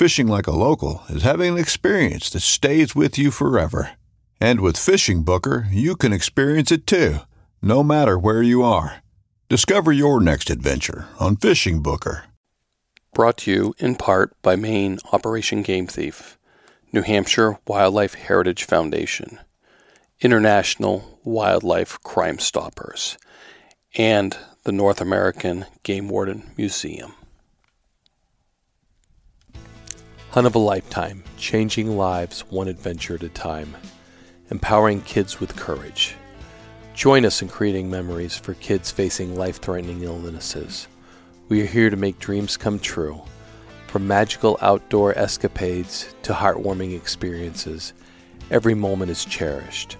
Fishing like a local is having an experience that stays with you forever. And with Fishing Booker, you can experience it too, no matter where you are. Discover your next adventure on Fishing Booker. Brought to you in part by Maine Operation Game Thief, New Hampshire Wildlife Heritage Foundation, International Wildlife Crime Stoppers, and the North American Game Warden Museum. Hunt of a Lifetime, changing lives one adventure at a time, empowering kids with courage. Join us in creating memories for kids facing life threatening illnesses. We are here to make dreams come true. From magical outdoor escapades to heartwarming experiences, every moment is cherished.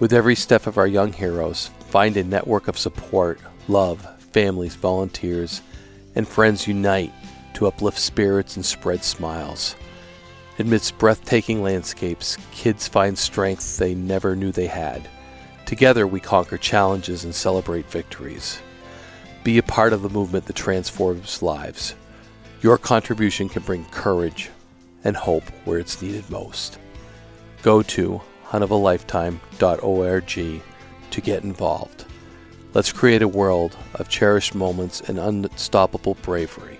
With every step of our young heroes, find a network of support, love, families, volunteers, and friends unite to uplift spirits and spread smiles. Amidst breathtaking landscapes, kids find strength they never knew they had. Together, we conquer challenges and celebrate victories. Be a part of the movement that transforms lives. Your contribution can bring courage and hope where it's needed most. Go to huntofalifetime.org to get involved. Let's create a world of cherished moments and unstoppable bravery.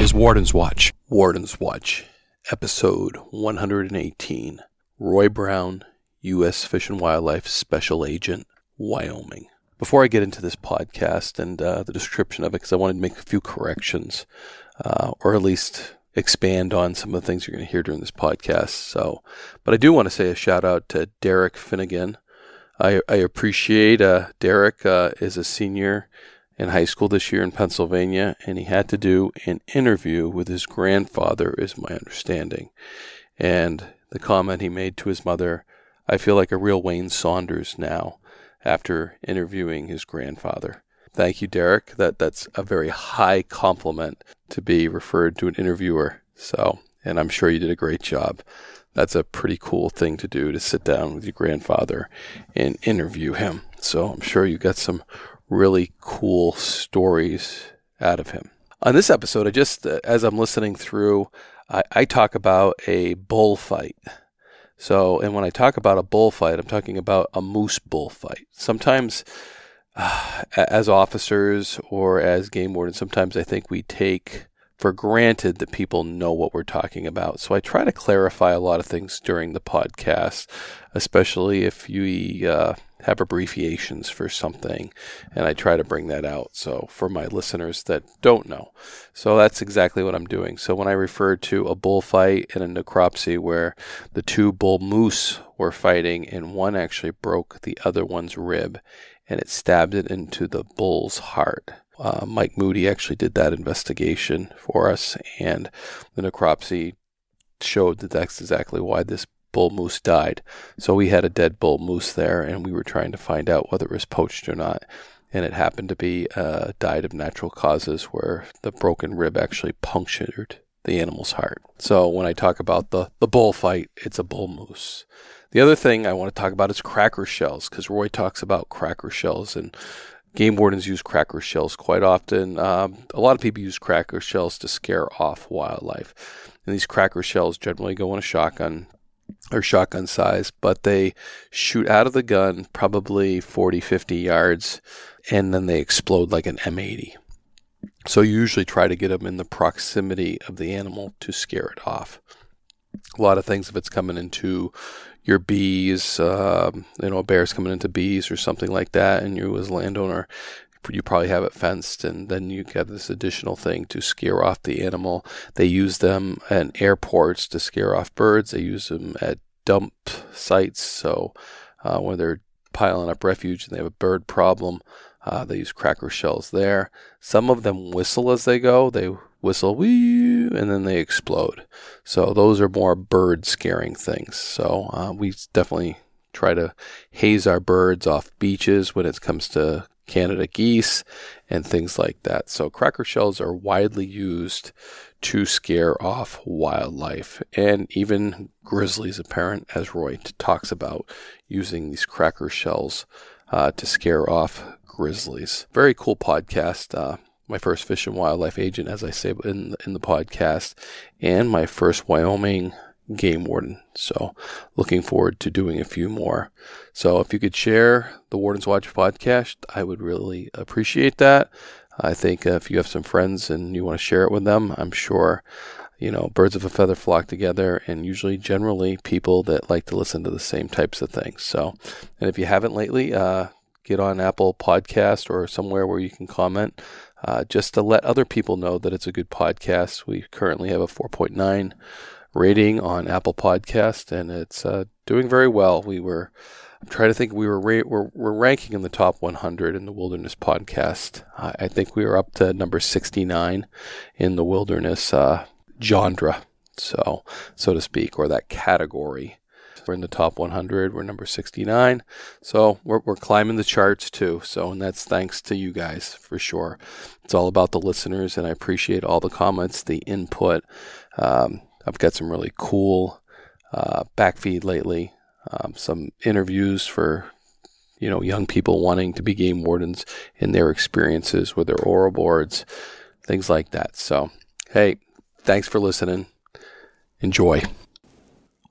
is Warden's Watch. Warden's Watch, episode 118. Roy Brown, U.S. Fish and Wildlife Special Agent, Wyoming. Before I get into this podcast and uh, the description of it, because I wanted to make a few corrections, uh, or at least expand on some of the things you're going to hear during this podcast. So, but I do want to say a shout out to Derek Finnegan. I, I appreciate uh, Derek uh, is a senior in high school this year in Pennsylvania, and he had to do an interview with his grandfather, is my understanding. And the comment he made to his mother, I feel like a real Wayne Saunders now after interviewing his grandfather. Thank you, Derek. That that's a very high compliment to be referred to an interviewer. So, and I'm sure you did a great job. That's a pretty cool thing to do to sit down with your grandfather and interview him. So I'm sure you got some really cool stories out of him. On this episode, I just, uh, as I'm listening through, I, I talk about a bullfight. So, and when I talk about a bullfight, I'm talking about a moose bullfight. Sometimes, uh, as officers or as game wardens, sometimes I think we take for granted that people know what we're talking about. So I try to clarify a lot of things during the podcast, especially if you uh, have abbreviations for something, and I try to bring that out. So for my listeners that don't know, so that's exactly what I'm doing. So when I refer to a bullfight and a necropsy where the two bull moose were fighting and one actually broke the other one's rib and it stabbed it into the bull's heart uh, Mike Moody actually did that investigation for us, and the necropsy showed that that's exactly why this bull moose died. So we had a dead bull moose there, and we were trying to find out whether it was poached or not. And it happened to be uh, died of natural causes, where the broken rib actually punctured the animal's heart. So when I talk about the the bull fight, it's a bull moose. The other thing I want to talk about is cracker shells, because Roy talks about cracker shells and Game wardens use cracker shells quite often. Um, a lot of people use cracker shells to scare off wildlife. And these cracker shells generally go in a shotgun or shotgun size, but they shoot out of the gun probably 40, 50 yards, and then they explode like an M80. So you usually try to get them in the proximity of the animal to scare it off. A lot of things, if it's coming into your bees, uh, you know, bears coming into bees or something like that, and you as a landowner, you probably have it fenced, and then you get this additional thing to scare off the animal. They use them at airports to scare off birds. They use them at dump sites, so uh, when they're piling up refuge and they have a bird problem, uh, they use cracker shells there. Some of them whistle as they go. They whistle, wee, and then they explode. So those are more bird scaring things. So uh, we definitely try to haze our birds off beaches when it comes to Canada geese and things like that. So cracker shells are widely used to scare off wildlife and even grizzlies, apparent as Roy talks about using these cracker shells uh, to scare off grizzlies. Very cool podcast. Uh, my first fish and wildlife agent, as I say in in the podcast, and my first Wyoming game warden. So, looking forward to doing a few more. So, if you could share the Warden's Watch podcast, I would really appreciate that. I think uh, if you have some friends and you want to share it with them, I'm sure you know birds of a feather flock together, and usually, generally, people that like to listen to the same types of things. So, and if you haven't lately, uh, get on Apple Podcast or somewhere where you can comment uh, just to let other people know that it's a good podcast. We currently have a 4.9 rating on Apple Podcast, and it's uh, doing very well. We were, I'm trying to think, we were ra- we're, we're ranking in the top 100 in the Wilderness Podcast. I, I think we were up to number 69 in the Wilderness uh, genre, so so to speak, or that category. We're in the top 100. We're number 69. So we're, we're climbing the charts too. So, and that's thanks to you guys for sure. It's all about the listeners, and I appreciate all the comments, the input. Um, I've got some really cool uh, backfeed lately, um, some interviews for you know young people wanting to be game wardens in their experiences with their oral boards, things like that. So, hey, thanks for listening. Enjoy.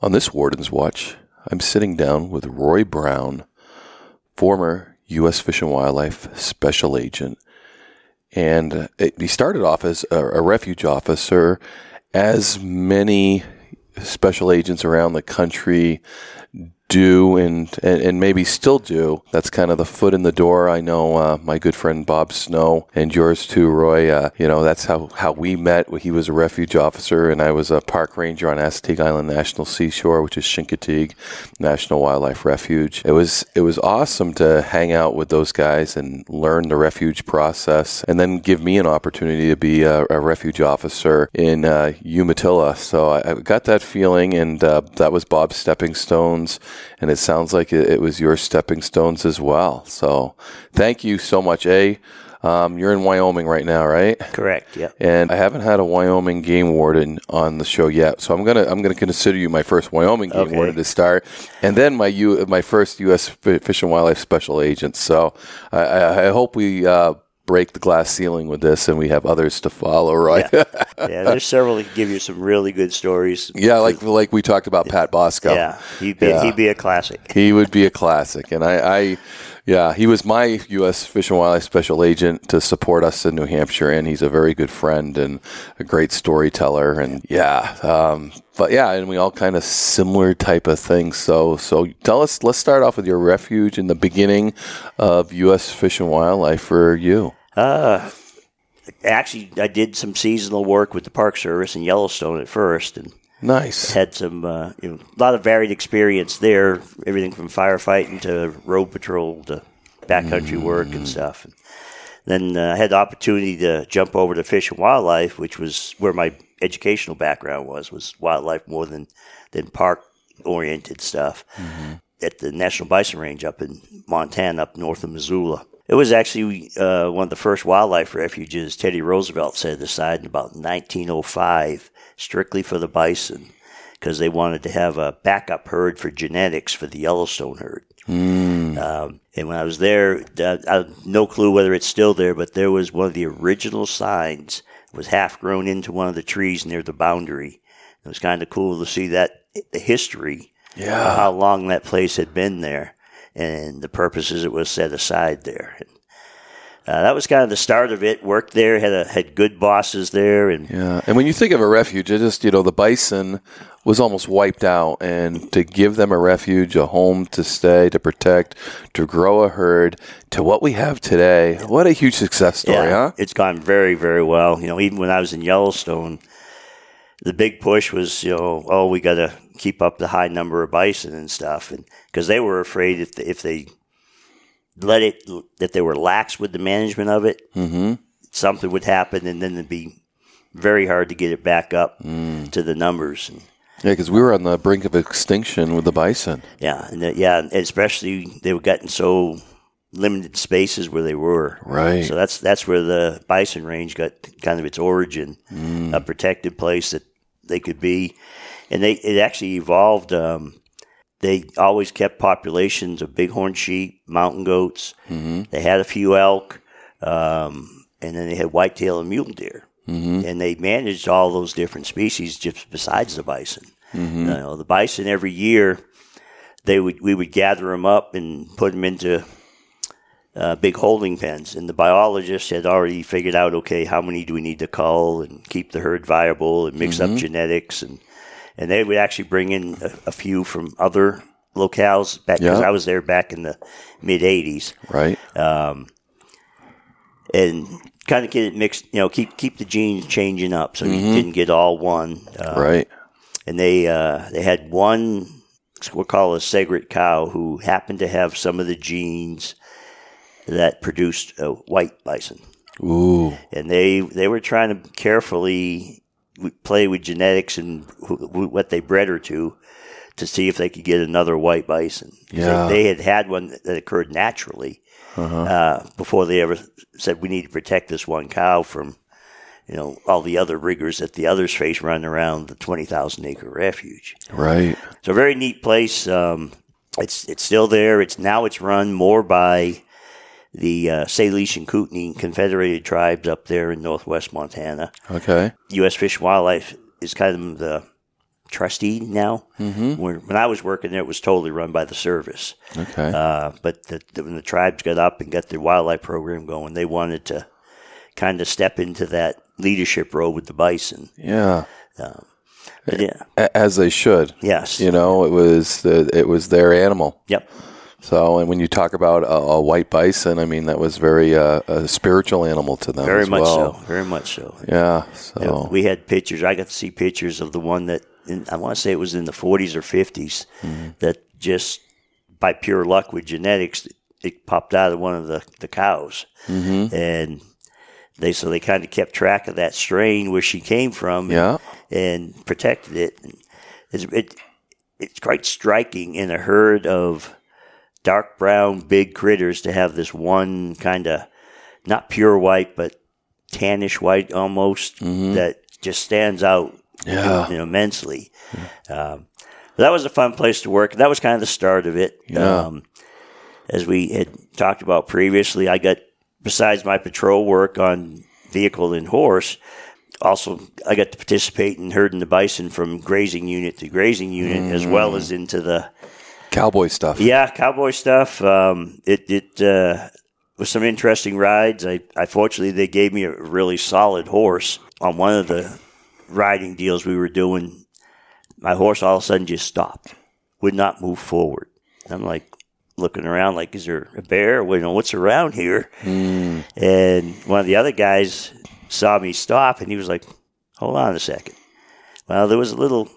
On this Warden's Watch, I'm sitting down with Roy Brown, former U.S. Fish and Wildlife Special Agent. And he started off as a refuge officer, as many special agents around the country do and, and, and maybe still do. That's kind of the foot in the door. I know uh, my good friend Bob Snow and yours too, Roy. Uh, you know that's how how we met. He was a refuge officer and I was a park ranger on Assateague Island National Seashore, which is Chincoteague National Wildlife Refuge. It was it was awesome to hang out with those guys and learn the refuge process, and then give me an opportunity to be a, a refuge officer in uh, Umatilla. So I, I, got that feeling, and uh, that was Bob's stepping stones and it sounds like it, it was your stepping stones as well. So thank you so much, A. Um, you're in Wyoming right now, right? Correct. Yeah. And I haven't had a Wyoming game warden on the show yet, so I'm gonna I'm gonna consider you my first Wyoming game okay. warden to start, and then my U my first U.S. Fish and Wildlife Special Agent. So I, I hope we. Uh, break the glass ceiling with this, and we have others to follow, right? Yeah, yeah there's several that can give you some really good stories. Yeah, like like we talked about Pat Bosco. Yeah, he'd be, yeah. he'd be a classic. He would be a classic, and I, I Yeah, he was my U.S. Fish and Wildlife Special Agent to support us in New Hampshire, and he's a very good friend and a great storyteller. And yeah, um, but yeah, and we all kind of similar type of things. So, so tell us. Let's start off with your refuge in the beginning of U.S. Fish and Wildlife for you. Uh, actually, I did some seasonal work with the Park Service in Yellowstone at first, and Nice. had some uh, you know, a lot of varied experience there. Everything from firefighting to road patrol to backcountry work and stuff. And then uh, I had the opportunity to jump over to Fish and Wildlife, which was where my educational background was was wildlife more than than park oriented stuff at the National Bison Range up in Montana, up north of Missoula. It was actually uh, one of the first wildlife refuges Teddy Roosevelt set aside in about 1905, strictly for the bison, because they wanted to have a backup herd for genetics for the Yellowstone herd. Um, and when I was there, uh, I have no clue whether it's still there, but there was one of the original signs was half grown into one of the trees near the boundary. It was kind of cool to see that the history Yeah. how long that place had been there and the purposes it was set aside there. And, uh, that was kind of the start of it. Worked there, had a, had good bosses there, and Yeah, and when you think of a refuge, it just you know the bison was almost wiped out, and to give them a refuge, a home to stay, to protect, to grow a herd, to what we have today, what a huge success story, huh? It's gone very, very well. You know, even when I was in Yellowstone, the big push was, you know, oh, we got to keep up the high number of bison and stuff, and because they were afraid if they, if they let it that they were lax with the management of it, Mm-hmm. something would happen, and then it'd be very hard to get it back up Mm. to the numbers. And, Yeah, because we were on the brink of extinction with the bison. yeah, and that, yeah, and especially they were getting so limited spaces where they were. Right. So that's that's where the bison range got kind of its origin, a protected place that they could be, and they it actually evolved. Um, they always kept populations of bighorn sheep, mountain goats. They had a few elk, um, and then they had whitetail and mule deer. And they managed all those different species just besides the bison. You know, the bison every year, they would we would gather them up and put them into uh, big holding pens, and the biologists had already figured out, okay, how many do we need to cull and keep the herd viable and mix up genetics, and and they would actually bring in a, a few from other locales back because Yeah. I was there back in the mid '80s, Right. and kind of get it mixed, you know, keep keep the genes changing up so you didn't get all one, uh, right. and they uh, they had one we'll call a segret cow who happened to have some of the genes that produced a white bison. Ooh. and they they were trying to carefully play with genetics and wh- wh- what they bred her to to see if they could get another white bison. They- Yeah. They, had had one that occurred naturally uh, before they ever said we need to protect this one cow from you know all the other rigors that the others face running around the twenty thousand acre refuge. Right. So a very neat place. Um, it's it's still there. It's now it's run more by the uh, Salish and Kootenai Confederated tribes up there in northwest Montana. Okay. U.S. Fish and Wildlife is kind of the trustee now. Mm-hmm. When, when I was working there, it was totally run by the service. Okay. Uh, but the, the, when the tribes got up and got their wildlife program going, they wanted to kind of step into that leadership role with the bison. yeah. But yeah, As they should. yes, You know, it was the, it was their animal. yep. So, and when you talk about a, a white bison, I mean that was very uh, a spiritual animal to them. Very much well. so. Very much so. Yeah. So You know, we had pictures. I got to see pictures of the one that in, I want to say it was in the 40s or 50s that just by pure luck with genetics, it popped out of one of the, the cows. And they so they kind of kept track of that strain where she came from Yeah. and, protected it. And it's, it. It's quite striking in a herd of dark brown big critters to have this one kind of not pure white but tannish white almost that just stands out Yeah. you know, immensely. Um, that was a fun place to work. That was kind of the start of it. Yeah. Um, as we had talked about previously, I got besides my patrol work on vehicle and horse. Also, I got to participate in herding the bison from grazing unit to grazing unit, as well as into the Cowboy stuff. Yeah, cowboy stuff. Um, it it uh, was some interesting rides. I, I fortunately they gave me a really solid horse on one of the riding deals we were doing. My horse all of a sudden just stopped, would not move forward. I'm like looking around, like, is there a bear? Well, you know, what's around here? And one of the other guys saw me stop, and he was like, "Hold on a second. Well, there was a little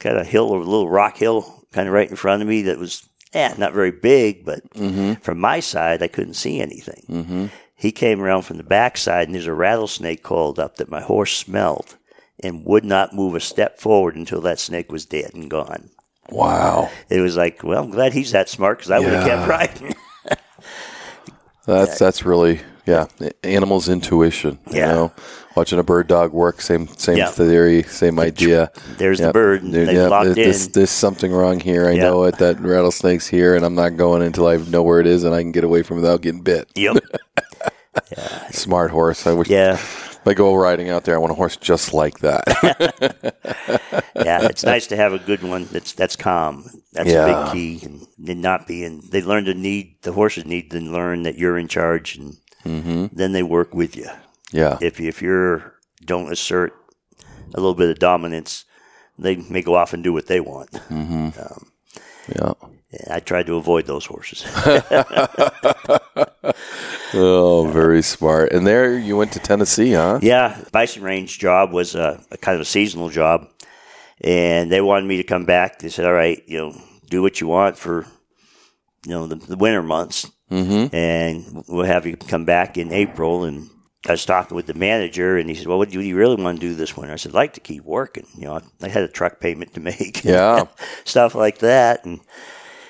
kind of hill or a little rock hill kind of right in front of me that was, yeah, not very big, but mm-hmm. from my side, I couldn't see anything. Mm-hmm. He came around from the backside, and there's a rattlesnake coiled up that my horse smelled and would not move a step forward until that snake was dead and gone. Wow. It was like, well, I'm glad he's that smart because I would have kept riding. That's that's really yeah. Animals' intuition. You Yeah. know, watching a bird dog work, same same Yeah. theory, same idea. There's the bird, and they yep, locked There's, in. there's something wrong here. I Yeah. know it. That rattlesnake's here, and I'm not going until I know where it is, and I can get away from it without getting bit. yep. Smart horse. I wish. Yeah. If I go riding out there, I want a horse just like that. yeah, it's nice to have a good one that's that's calm. That's a big key, and, and not being. They learn to need the horses need to learn that you're in charge, and mm-hmm. then they work with you. Yeah. If you, if you're don't assert a little bit of dominance, they may go off and do what they want. Yeah. I tried to avoid those horses. Oh, very smart. And there you went to Tennessee, huh? Yeah, bison range job was a, a kind of a seasonal job, and they wanted me to come back. They said, "All right, you know, do what you want for, you know, the, the winter months, mm-hmm. and we'll have you come back in April." And I was talking with the manager, and he said, "Well, what do you really want to do this winter?" I said, "I'd like to keep working. You know, I had a truck payment to make, Yeah. stuff like that." And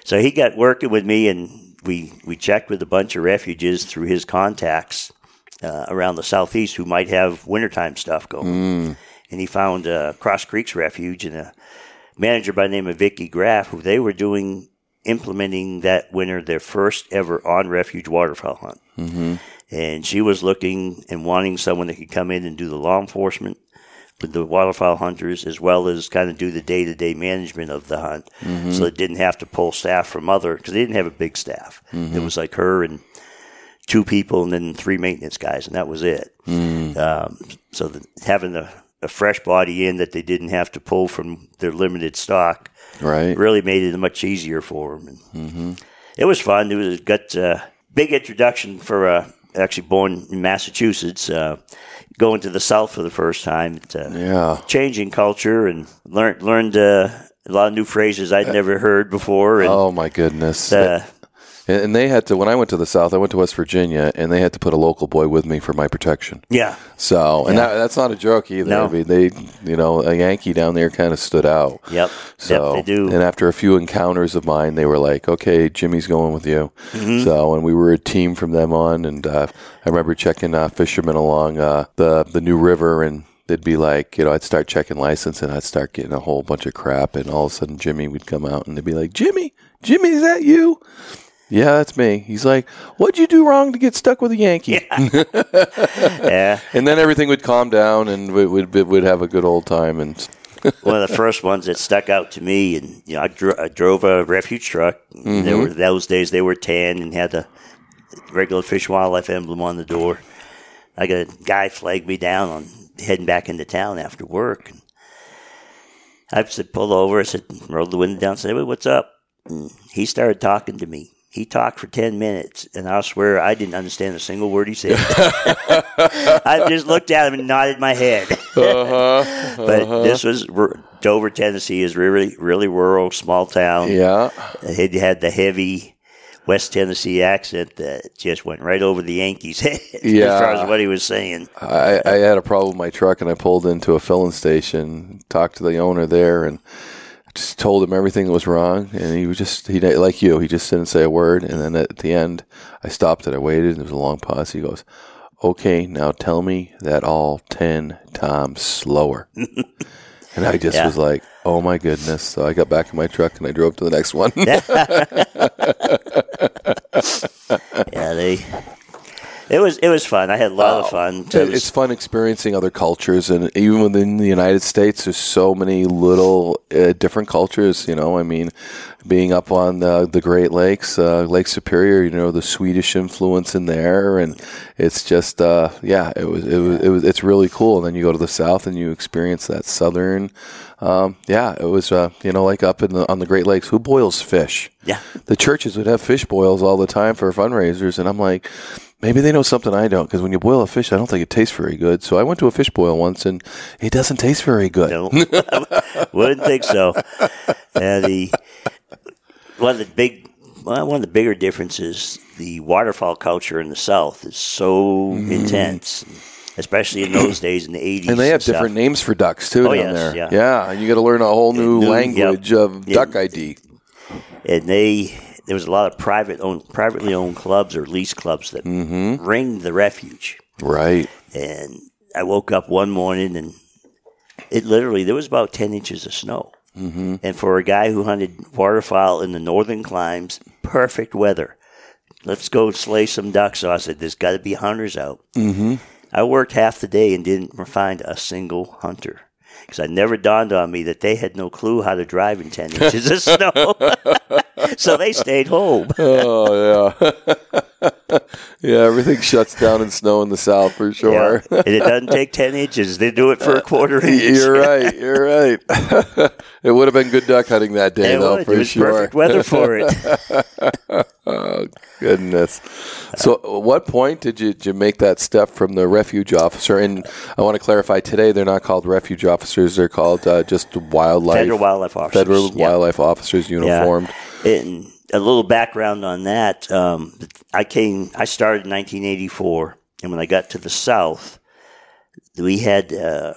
so he got working with me, and we we checked with a bunch of refuges through his contacts uh, around the southeast who might have wintertime stuff going. And he found uh, Cross Creeks Refuge and a manager by the name of Vicky Graff, who they were doing implementing that winter their first ever on refuge waterfowl hunt. Mm-hmm. And she was looking and wanting someone that could come in and do the law enforcement with the waterfowl hunters, as well as kind of do the day to day management of the hunt, so it didn't have to pull staff from other because they didn't have a big staff. It was like her and two people, and then three maintenance guys, and that was it. Um, so the, having a, a fresh body in that they didn't have to pull from their limited stock Right. really made it much easier for them. And It was fun. It was got a big introduction for uh, actually born in Massachusetts, uh, going to the South for the first time. It, uh, Yeah. Changing culture and learned learned uh, a lot of new phrases I'd never heard before. And Oh my goodness. uh, And and they had to when I went to the South, I went to West Virginia, and they had to put a local boy with me for my protection. yeah, So, and that, that's not a joke either. No. I mean, they, you know, a Yankee down there kind of stood out. yep, So, yep, they do. and after a few encounters of mine, they were like, "Okay, Jimmy's going with you." Mm-hmm. So, and we were a team from them on, and uh, I remember checking uh, fishermen along uh, the the New River, and they'd be like, you know, I'd start checking license, and I'd start getting a whole bunch of crap, and all of a sudden, Jimmy would come out, and they'd be like, "Jimmy, Jimmy, is that you?" Yeah, that's me. He's like, "What'd you do wrong to get stuck with a Yankee?" yeah, And then everything would calm down, and we would would have a good old time. And one of the first ones that stuck out to me, and you know, I, dro- I drove a refuge truck. There mm-hmm. were those days they were tan and had the regular fish and wildlife emblem on the door. I got a guy flagged me down on heading back into town after work. And I said, pull over. I said, rolled the window down. Said, hey, what's up? And he started talking to me. He talked for 10 minutes, and I swear I didn't understand a single word he said. I just looked at him and nodded my head. Uh-huh, but uh-huh. this was Dover, Tennessee is really, really rural, small town. yeah, He had the heavy West Tennessee accent that just went right over the Yankees' head yeah. as far as what he was saying. I, I had a problem with my truck, and I pulled into a filling station, talked to the owner there, and just told him everything that was wrong. And he was just he like you, he just didn't say a word. And then at the end, I stopped and I waited. And there was a long pause. He goes, "Okay, now tell me that all ten times slower." and I just Yeah. was like, "Oh my goodness!" So I got back in my truck and I drove to the next one. Yeah, they It was it was fun. I had a lot of fun. So it It- was- it's fun experiencing other cultures, and even within the United States, there's so many little uh, different cultures. You know, I mean, being up on the, the Great Lakes, uh, Lake Superior, you know, the Swedish influence in there, and it's just, uh, yeah, it was, it was, it was, it's really cool. And then you go to the South and you experience that Southern, um, yeah, it was, uh, you know, like up in the on the Great Lakes. Who boils fish? yeah. the churches would have fish boils all the time for fundraisers, and I'm like, maybe they know something I don't because when you boil a fish, I don't think it tastes very good. So I went to a fish boil once, and it doesn't taste very good. No, wouldn't think so. Uh, the one of the big, well, one of the bigger differences, the waterfowl culture in the South is so intense, especially in those days in the eighties. And they have different names for ducks too Oh, down yes, there. yeah. and you got to learn a whole new New- yep. language of Yeah. duck ID. and they there was a lot of private owned, privately owned clubs or lease clubs that Mm-hmm. ringed the refuge. Right. And I woke up one morning and it literally there was about ten inches of snow. Mm-hmm. And for a guy who hunted waterfowl in the northern climes, perfect weather. Let's go slay some ducks. So I said, "There's got to be hunters out." Mm-hmm. I worked half the day and didn't find a single hunter because I never dawned on me that they had no clue how to drive in ten inches of snow. so they stayed home. Oh yeah. yeah, everything shuts down in snow in the south for sure. Yeah. and it doesn't take 10 inches. They do it for a quarter inch. You're right. You're right. it would have been good duck hunting that day, It though, was. for It was sure. perfect weather for it. Oh goodness! So, at what point did you, did you make that step from the refuge officer? And I want to clarify: today they're not called refuge officers; they're called uh, just wildlife Federal wildlife officers. federal Yeah. wildlife officers uniformed. And a little background on that. Um, I came, I started in 1984. And when I got to the South, we had uh,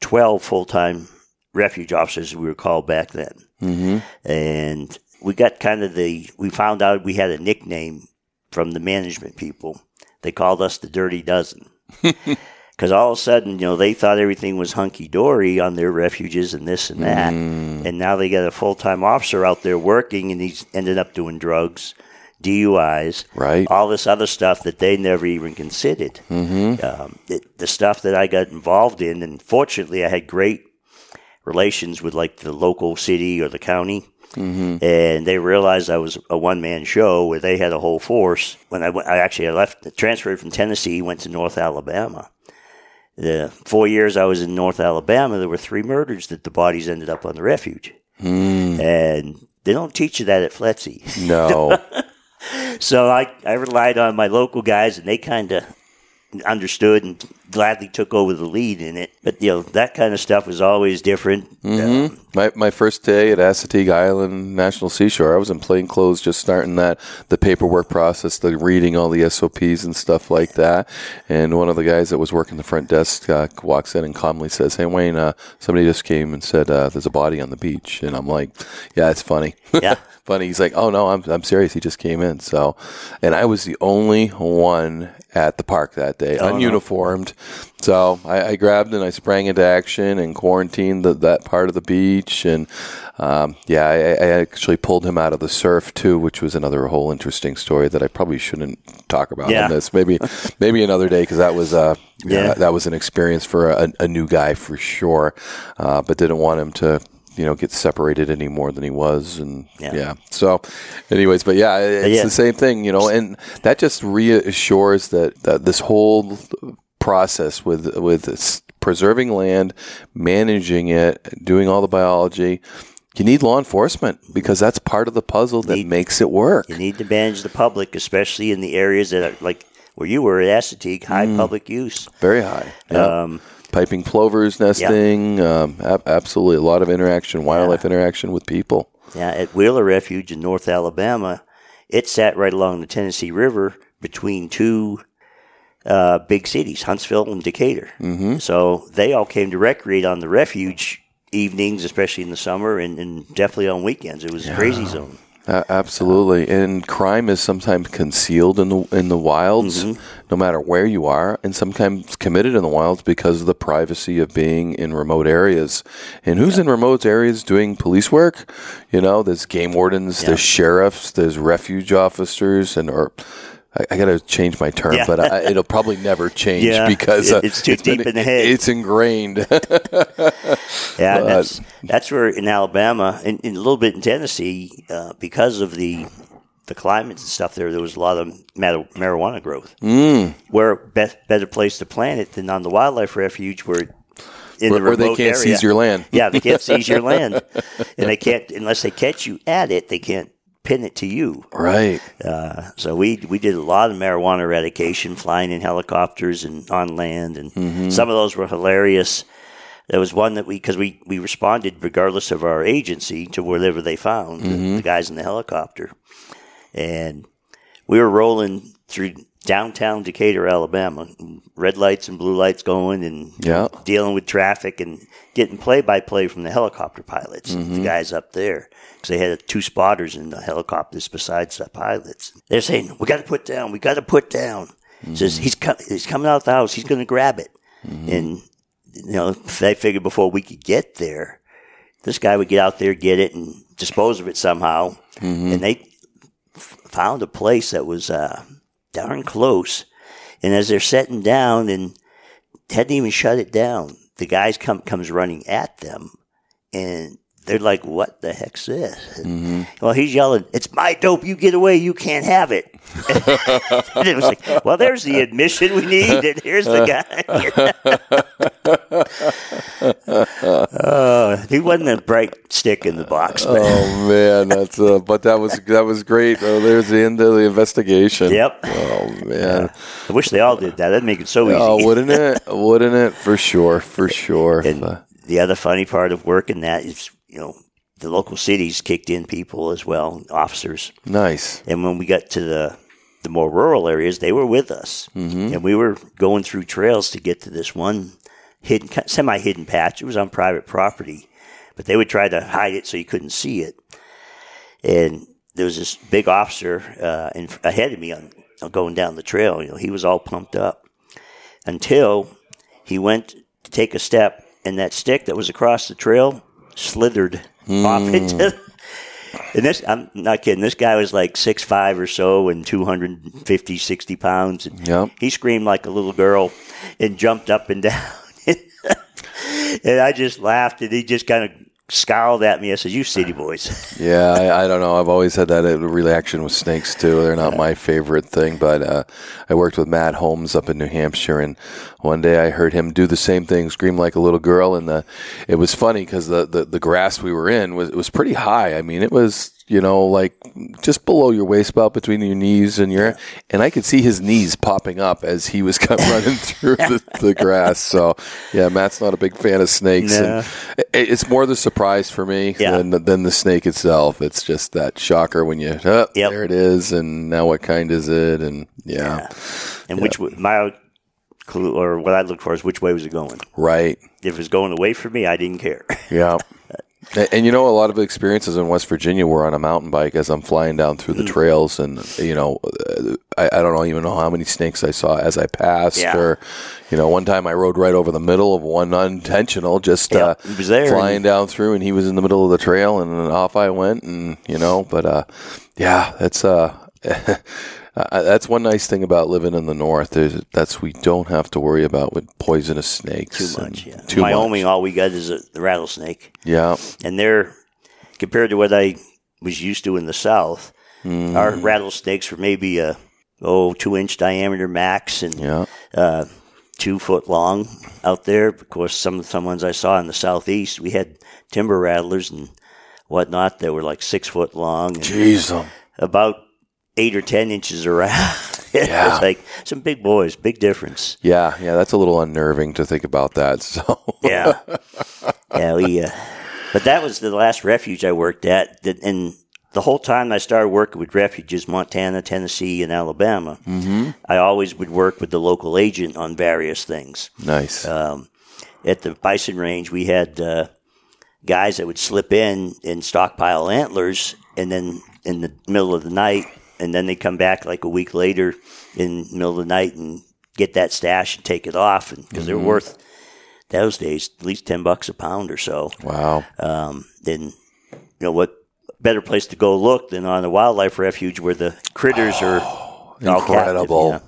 12 full time refuge officers, we were called back then. Mm-hmm. and we got kind of the we found out we had a nickname from the management people they called us the dirty dozen because all of a sudden you know they thought everything was hunky-dory on their refuges and this and that mm. and now they got a full-time officer out there working and he's ended up doing drugs duis Right. all this other stuff that they never even considered mm-hmm. um, it, the stuff that i got involved in and fortunately i had great relations with like the local city or the county. Mm-hmm. And they realized I was a one man show where they had a whole force. When I, went, I actually I left, transferred from Tennessee, went to North Alabama. The four years I was in North Alabama, there were three murders that the bodies ended up on the refuge. Hmm. And they don't teach you that at FLETC. No, So I, I relied on my local guys, and they kind of understood and gladly took over the lead in it. But you know that kind of stuff was always different. Um, my my first day at Assateague Island National Seashore, I was in plain clothes, just starting that the paperwork process, the reading all the SOPs and stuff like that. And one of the guys that was working the front desk uh, walks in and calmly says, "Hey Wayne, uh, somebody just came and said uh, there's a body on the beach." And I'm like, "Yeah, it's funny." Yeah. funny. He's like, "Oh no, I'm I'm serious. He just came in." So, and I was the only one at the park that day, Oh, no. ununiformed. So I, I grabbed and I sprang into action and quarantined the, that part of the beach. And um, yeah, I, I actually pulled him out of the surf too, which was another whole interesting story that I probably shouldn't talk about Yeah. on this. Maybe maybe another day because that was uh, yeah. Yeah. that was an experience for a, a new guy for sure. Uh, but didn't want him to you know get separated any more than he was and yeah, Yeah. so anyways but yeah it's yeah. the same thing you know and that just reassures that, that this whole process with with preserving land managing it doing all the biology you need law enforcement because that's part of the puzzle that Need- makes it work You need to manage the public, especially in the areas that are like where you were at Assateague, high public use. very high yeah. Um, piping plovers nesting um, ab- absolutely a lot of interaction wildlife interaction with people yeah, at Wheeler Refuge in North Alabama, it sat right along the Tennessee River between two uh, big cities, Huntsville and Decatur. Mm-hmm. So they all came to recreate on the refuge evenings, especially in the summer, and, and definitely on weekends. It was a crazy zone. A- absolutely, and crime is sometimes concealed in the in the wilds, mm-hmm. no matter where you are, and sometimes committed in the wilds because of the privacy of being in remote areas. And who's in remote areas doing police work? You know, there's game wardens, there's sheriffs, there's refuge officers, and or I, I got to change my term, Yeah. but I, it'll probably never change Yeah, because uh, it's too been- deep in the head. It's ingrained. Yeah, that's that's where in Alabama and, and a little bit in Tennessee, uh, because of the the climate and stuff there, there was a lot of mar- marijuana growth. Mm. Where best, better place to plant it than on the wildlife refuge where. In Where- the where they can't area. seize your land. Yeah, they can't seize your land, and they can't unless they catch you at it. They can't pin it to you. right. Uh, so we we did a lot of marijuana eradication, flying in helicopters and on land, and some of those were hilarious. There was one that we because we we responded regardless of our agency to wherever they found the, the guys in the helicopter, and we were rolling through downtown Decatur, Alabama, red lights and blue lights going, and Yeah. dealing with traffic and getting play by play from the helicopter pilots, the mm-hmm. guys up there, because they had two spotters in the helicopters besides the pilots. They're saying, "We got to put down. We got to put down." Says mm-hmm. he's he's coming out the house. He's going to grab it, mm-hmm. and you know they figured before we could get there, this guy would get out there, get it, and dispose of it somehow. And they f- found a place that was uh, darn close. And as they're setting down and hadn't even shut it down, the guys come comes running at them, and they're like, "What the heck's this?" And, Well, he's yelling, "It's my dope! You get away! You can't have it!" and it was like, "Well, there's the admission we need, and here's the guy." uh, he wasn't a bright stick in the box, but Oh man, that's uh, but that was that was great. Oh, there's the end of the investigation. Yep. Oh man. I wish they all did that. That'd make it so easy. Oh, wouldn't it? Wouldn't it? For sure. For sure. And Uh, the other funny part of working that is, you know, the local cities kicked in people as well, officers. nice. And when we got to the the more rural areas, they were with us, Mm-hmm. and we were going through trails to get to this one hidden, semi hidden patch. It was on private property, but they would try to hide it so you couldn't see it. And there was this big officer uh, in, ahead of me on, on going down the trail. You know, he was all pumped up until he went to take a step, and that stick that was across the trail slithered off hmm. into. And this, I'm not kidding. This guy was like six five or so and 250, 60 pounds. And Yep. He screamed like a little girl and jumped up and down. and I just laughed, and he just kind of scowled at me. I said, "You city boys." Yeah, I, I don't know. I've always had that reaction with snakes too. They're not my favorite thing, but uh, I worked with Matt Holmes up in New Hampshire, and one day I heard him do the same thing, scream like a little girl, and the it was funny because the, the the grass we were in was was pretty high. I mean, it was you know like just below your waist belt between your knees and your and I could see his knees popping up as he was kind of running through the, the grass. So yeah, Matt's not a big fan of snakes. No. It- it's more the surprise for me Yeah. than than the snake itself. It's just that shocker when you oh, Yep. there it is, and now what kind is it? And yeah, And which w my clue or what I looked for is which way was it going. right, If it was going away from me, I didn't care. yeah. And, and you know, a lot of experiences in West Virginia were on a mountain bike as I'm flying down through Mm. the trails, and you know, uh, I, I don't know, even know how many snakes I saw as I passed, Yeah. or you know, one time I rode right over the middle of one unintentional, just Yeah, uh, he was there, flying down through, and he was in the middle of the trail, and off I went, and you know, but uh, yeah, that's uh. Uh, that's one nice thing about living in the north is that's we don't have to worry about with poisonous snakes. Too much. Yeah. Too Wyoming, much. all we got is a, the rattlesnake, Yeah. and they're compared to what I was used to in the south. Mm. Our rattlesnakes were maybe a oh two inch diameter max, and Yeah. uh, two foot long out there. Of course, some of some ones I saw in the southeast, we had timber rattlers and whatnot that were like six foot long, and Jeez. um, about eight or ten inches around. Yeah. it's like some big boys, big difference. Yeah. Yeah. That's a little unnerving to think about that. So. Yeah, yeah. We, uh, but that was the last refuge I worked at, that, and the whole time I started working with refuges, Montana, Tennessee, and Alabama, mm-hmm. I always would work with the local agent on various things. nice. Um, at the bison range, we had uh, guys that would slip in and stockpile antlers, and then in the middle of the night, and then they come back like a week later in the middle of the night and get that stash and take it off, and because they're worth those days at least ten bucks a pound or so. wow. Um, then you know what better place to go look than on a wildlife refuge where the critters are All captive, incredible.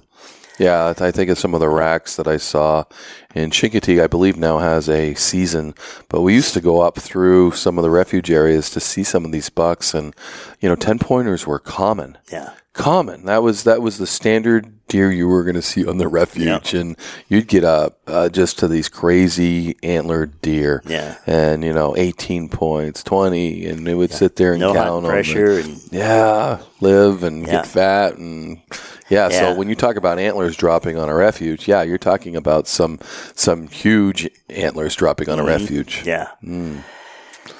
Yeah. I think of some of the racks that I saw in Chincoteague. I believe now has a season, but we used to go up through some of the refuge areas to see some of these bucks, and you know, ten pointers were common. Yeah. Common. That was that was the standard deer you were going to see on the refuge, and you'd get up uh, just to these crazy antlered deer. Yeah. and you know, eighteen points, twenty, and they would sit there and No count on pressure and yeah, live and Yeah. get fat and yeah, Yeah. So when you talk about antlers dropping on a refuge, yeah, you're talking about some some huge antlers dropping on a refuge. Yeah.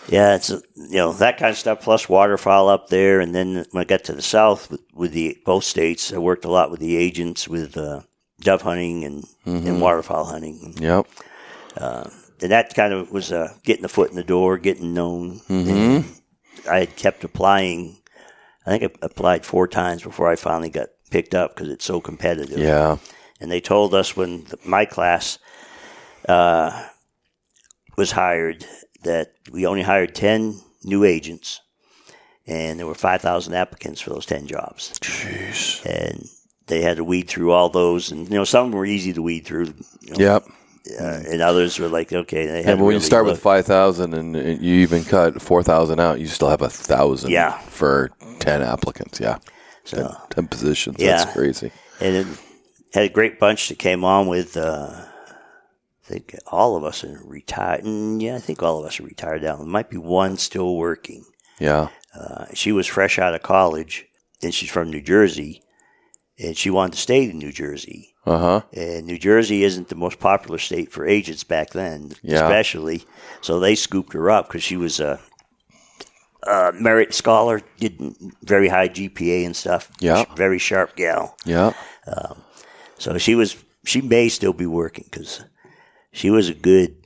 Yeah, it's uh, you know that kind of stuff. Plus waterfowl up there, and then when I got to the south with, with the both states, I worked a lot with the agents with uh, dove hunting and, and waterfowl hunting, Yep. and that kind of was uh, getting the foot in the door, getting known. And I had kept applying. I think I applied four times before I finally got picked up because it's so competitive Yeah. and they told us when the, my class uh, was hired that we only hired 10 new agents and there were 5,000 applicants for those 10 jobs. Jeez. And they had to weed through all those. And, you know, some were easy to weed through. You know, Yep. uh, and others were like, okay, they Yeah, but when you really start with five thousand and and you even cut four thousand out, you still have a thousand. Yeah. For ten applicants. Yeah. So- ten, 10 positions. Yeah. That's crazy. and it had a great bunch that came on with. Uh, I think all of us are retired. Yeah, I think all of us are retired now. There might be one still working. Yeah. Uh, she was fresh out of college, and she's from New Jersey, and she wanted to stay in New Jersey. Uh huh. And New Jersey isn't the most popular state for agents back then, Yeah. especially. So they scooped her up because she was a, a merit scholar, did very high GPA and stuff. Yeah. very sharp gal. Yeah. So she was she may still be working because she was a good,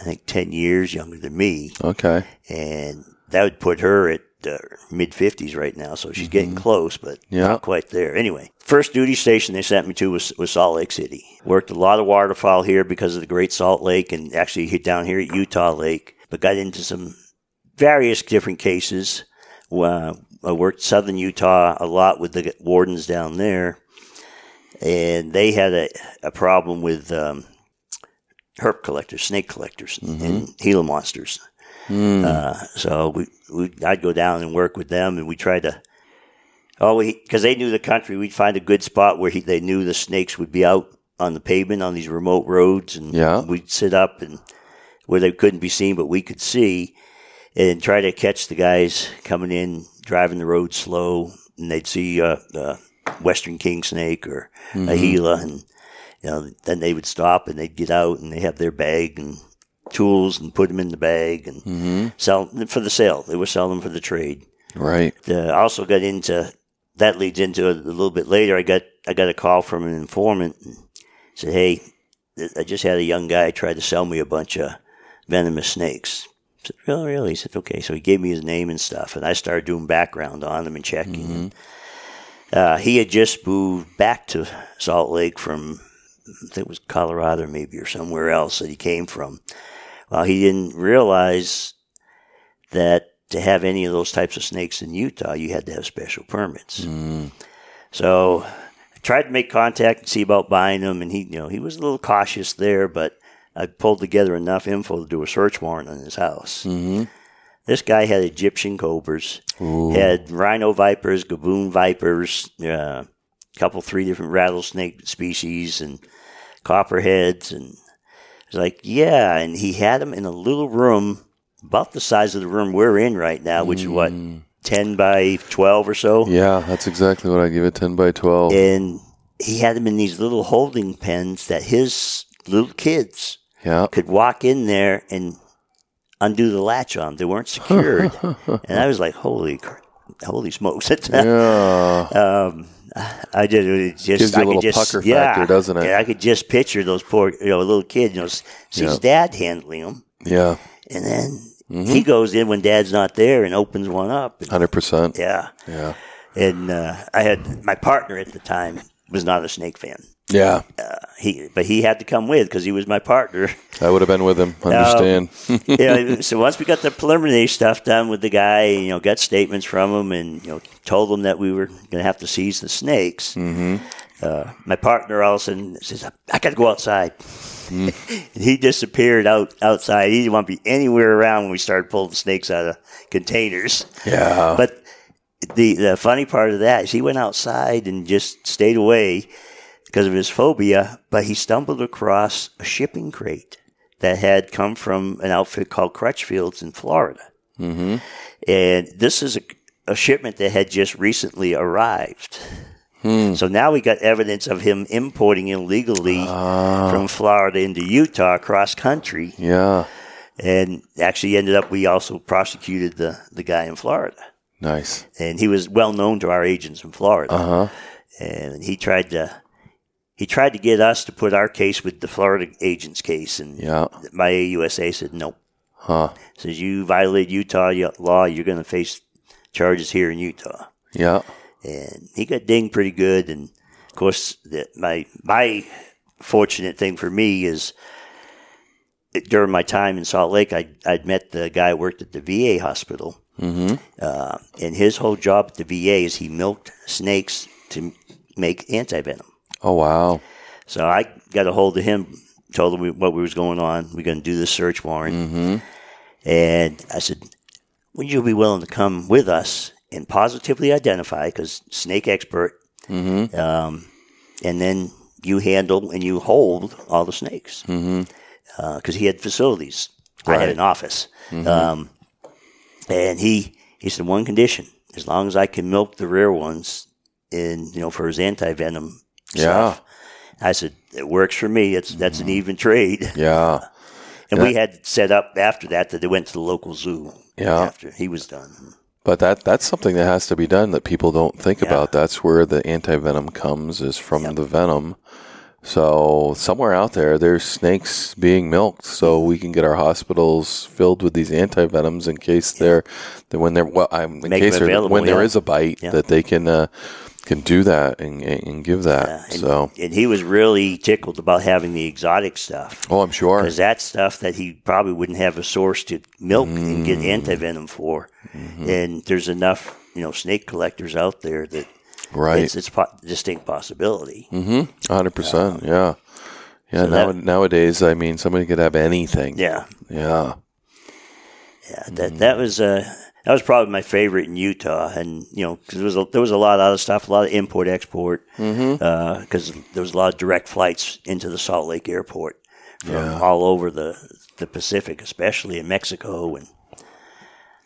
I think, ten years younger than me, Okay. and that would put her at uh, mid fifties right now. So she's getting close, but Mm-hmm. Yeah. not quite there. Anyway, first duty station they sent me to was, was Salt Lake City. Worked a lot of waterfowl here because of the Great Salt Lake, and actually hit down here at Utah Lake. But got into some various different cases. Uh, I worked southern Utah a lot with the wardens down there, and they had a, a problem with um, herp collectors, snake collectors, mm-hmm. and Gila monsters. Hmm. Uh, so we, we, I'd go down and work with them, and we tried to. Oh, because they knew the country, we'd find a good spot where he, they knew the snakes would be out on the pavement on these remote roads, and Yeah. we'd sit up and where they couldn't be seen, but we could see, and try to catch the guys coming in driving the road slow, and they'd see a, the western king snake or a mm-hmm. gila, and you know then they would stop and they'd get out and they have their bag and tools and put them in the bag and sell them for the sale. They would sell them for the trade. Right. Uh, I also got into that leads into it a little bit later. I got I got a call from an informant and said, "Hey, I just had a young guy try to sell me a bunch of venomous snakes." I said, "Really, really?" He said, "Okay." So he gave me his name and stuff, and I started doing background on him and checking. And, uh, he had just moved back to Salt Lake from I think it was Colorado maybe or somewhere else that he came from. Well, he didn't realize that to have any of those types of snakes in Utah, you had to have special permits. So I tried to make contact and see about buying them, and he, you know, he was a little cautious there, but I pulled together enough info to do a search warrant on his house. Mm-hmm. This guy had Egyptian cobras, had rhino vipers, gaboon vipers, uh, a couple, three different rattlesnake species, and copperheads, and it's like, yeah, and he had them in a little room about the size of the room we're in right now, which is what, 10 by 12 or so? Yeah, that's exactly what I give it. Ten by twelve. And he had them in these little holding pens that his little kids yeah. could walk in there and undo the latch on. They weren't secured. and I was like, holy, holy smokes. Yeah. um, I did it just Gives you I a little just, pucker yeah, factor, doesn't it? Yeah, I could just picture those poor, you know, little kid, you know, s- see his dad handling them, Yeah. and then Mm-hmm. he goes in when dad's not there and opens one up. Hundred percent. yeah, Yeah. and uh, I had my partner at the time was not a snake fan, Yeah, He, but he had to come with because he was my partner. I would have been with him. Understand? yeah. So once we got the preliminary stuff done with the guy, you know, got statements from him, and you know, told him that we were going to have to seize the snakes. Mm-hmm. Uh, my partner all of a sudden says, "I got to go outside." and he disappeared out outside. He didn't want to be anywhere around when we started pulling snakes out of containers. yeah. But the the funny part of that is he went outside and just stayed away because of his phobia. But he stumbled across a shipping crate that had come from an outfit called Crutchfields in Florida, mm-hmm. and this is a, a shipment that had just recently arrived. So now we got evidence of him importing illegally from Florida into Utah cross country, yeah. and actually ended up we also prosecuted the the guy in Florida Nice. and he was well known to our agents in Florida. Uh huh. And he tried to he tried to get us to put our case with the Florida agent's case, and Yeah. my AUSA said no. Huh. Says you violated Utah law, you're going to face charges here in Utah. Yeah. And he got dinged pretty good. And of course, the, my my fortunate thing for me is during my time in Salt Lake, I I'd met the guy who worked at the VA hospital. Mm-hmm. Uh, and his whole job at the VA is he milked snakes to make antivenom. Oh wow. So I got a hold of him, told him what we- what was going on. We're going to do this search warrant. Mm-hmm. And I said, Would you be willing to come with us and positively identify, because snake expert, Mm-hmm. um, and then you handle and you hold all the snakes. Because Mm-hmm. he had facilities. I had Right. an office. Mm-hmm. Um, and he, he said, one condition, as long as I can milk the rare ones and you know, for his antivenom Yeah. stuff. I said, it works for me. It's, that's an even trade. Yeah. And we had set up after that that they went to the local zoo Yeah. after he was done. But that that's something that has to be done that people don't think Yeah. about. That's where the anti-venom comes is from the venom. So somewhere out there there's snakes being milked so we can get our hospitals filled with these anti-venoms in case they're that when they're well I'm in Make case there- when there yeah. is a bite Yeah. that they can uh, can do that and, and give that. And, so and he was really tickled about having the exotic stuff. oh I'm sure. Because that's stuff that he probably wouldn't have a source to milk and get Mm. antivenom for. Mm-hmm. And there's enough, you know, snake collectors out there that Right. it's, it's a po- distinct possibility. Hmm. hundred percent. Yeah. Yeah, So now, that- nowadays, I mean, somebody could have anything. Yeah, Yeah. yeah. That that was uh, that was probably my favorite in Utah, and you know, because there was a, there was a lot of other stuff, a lot of import export, because there was a lot of direct flights into the Salt Lake Airport from all over the the Pacific, especially in Mexico, and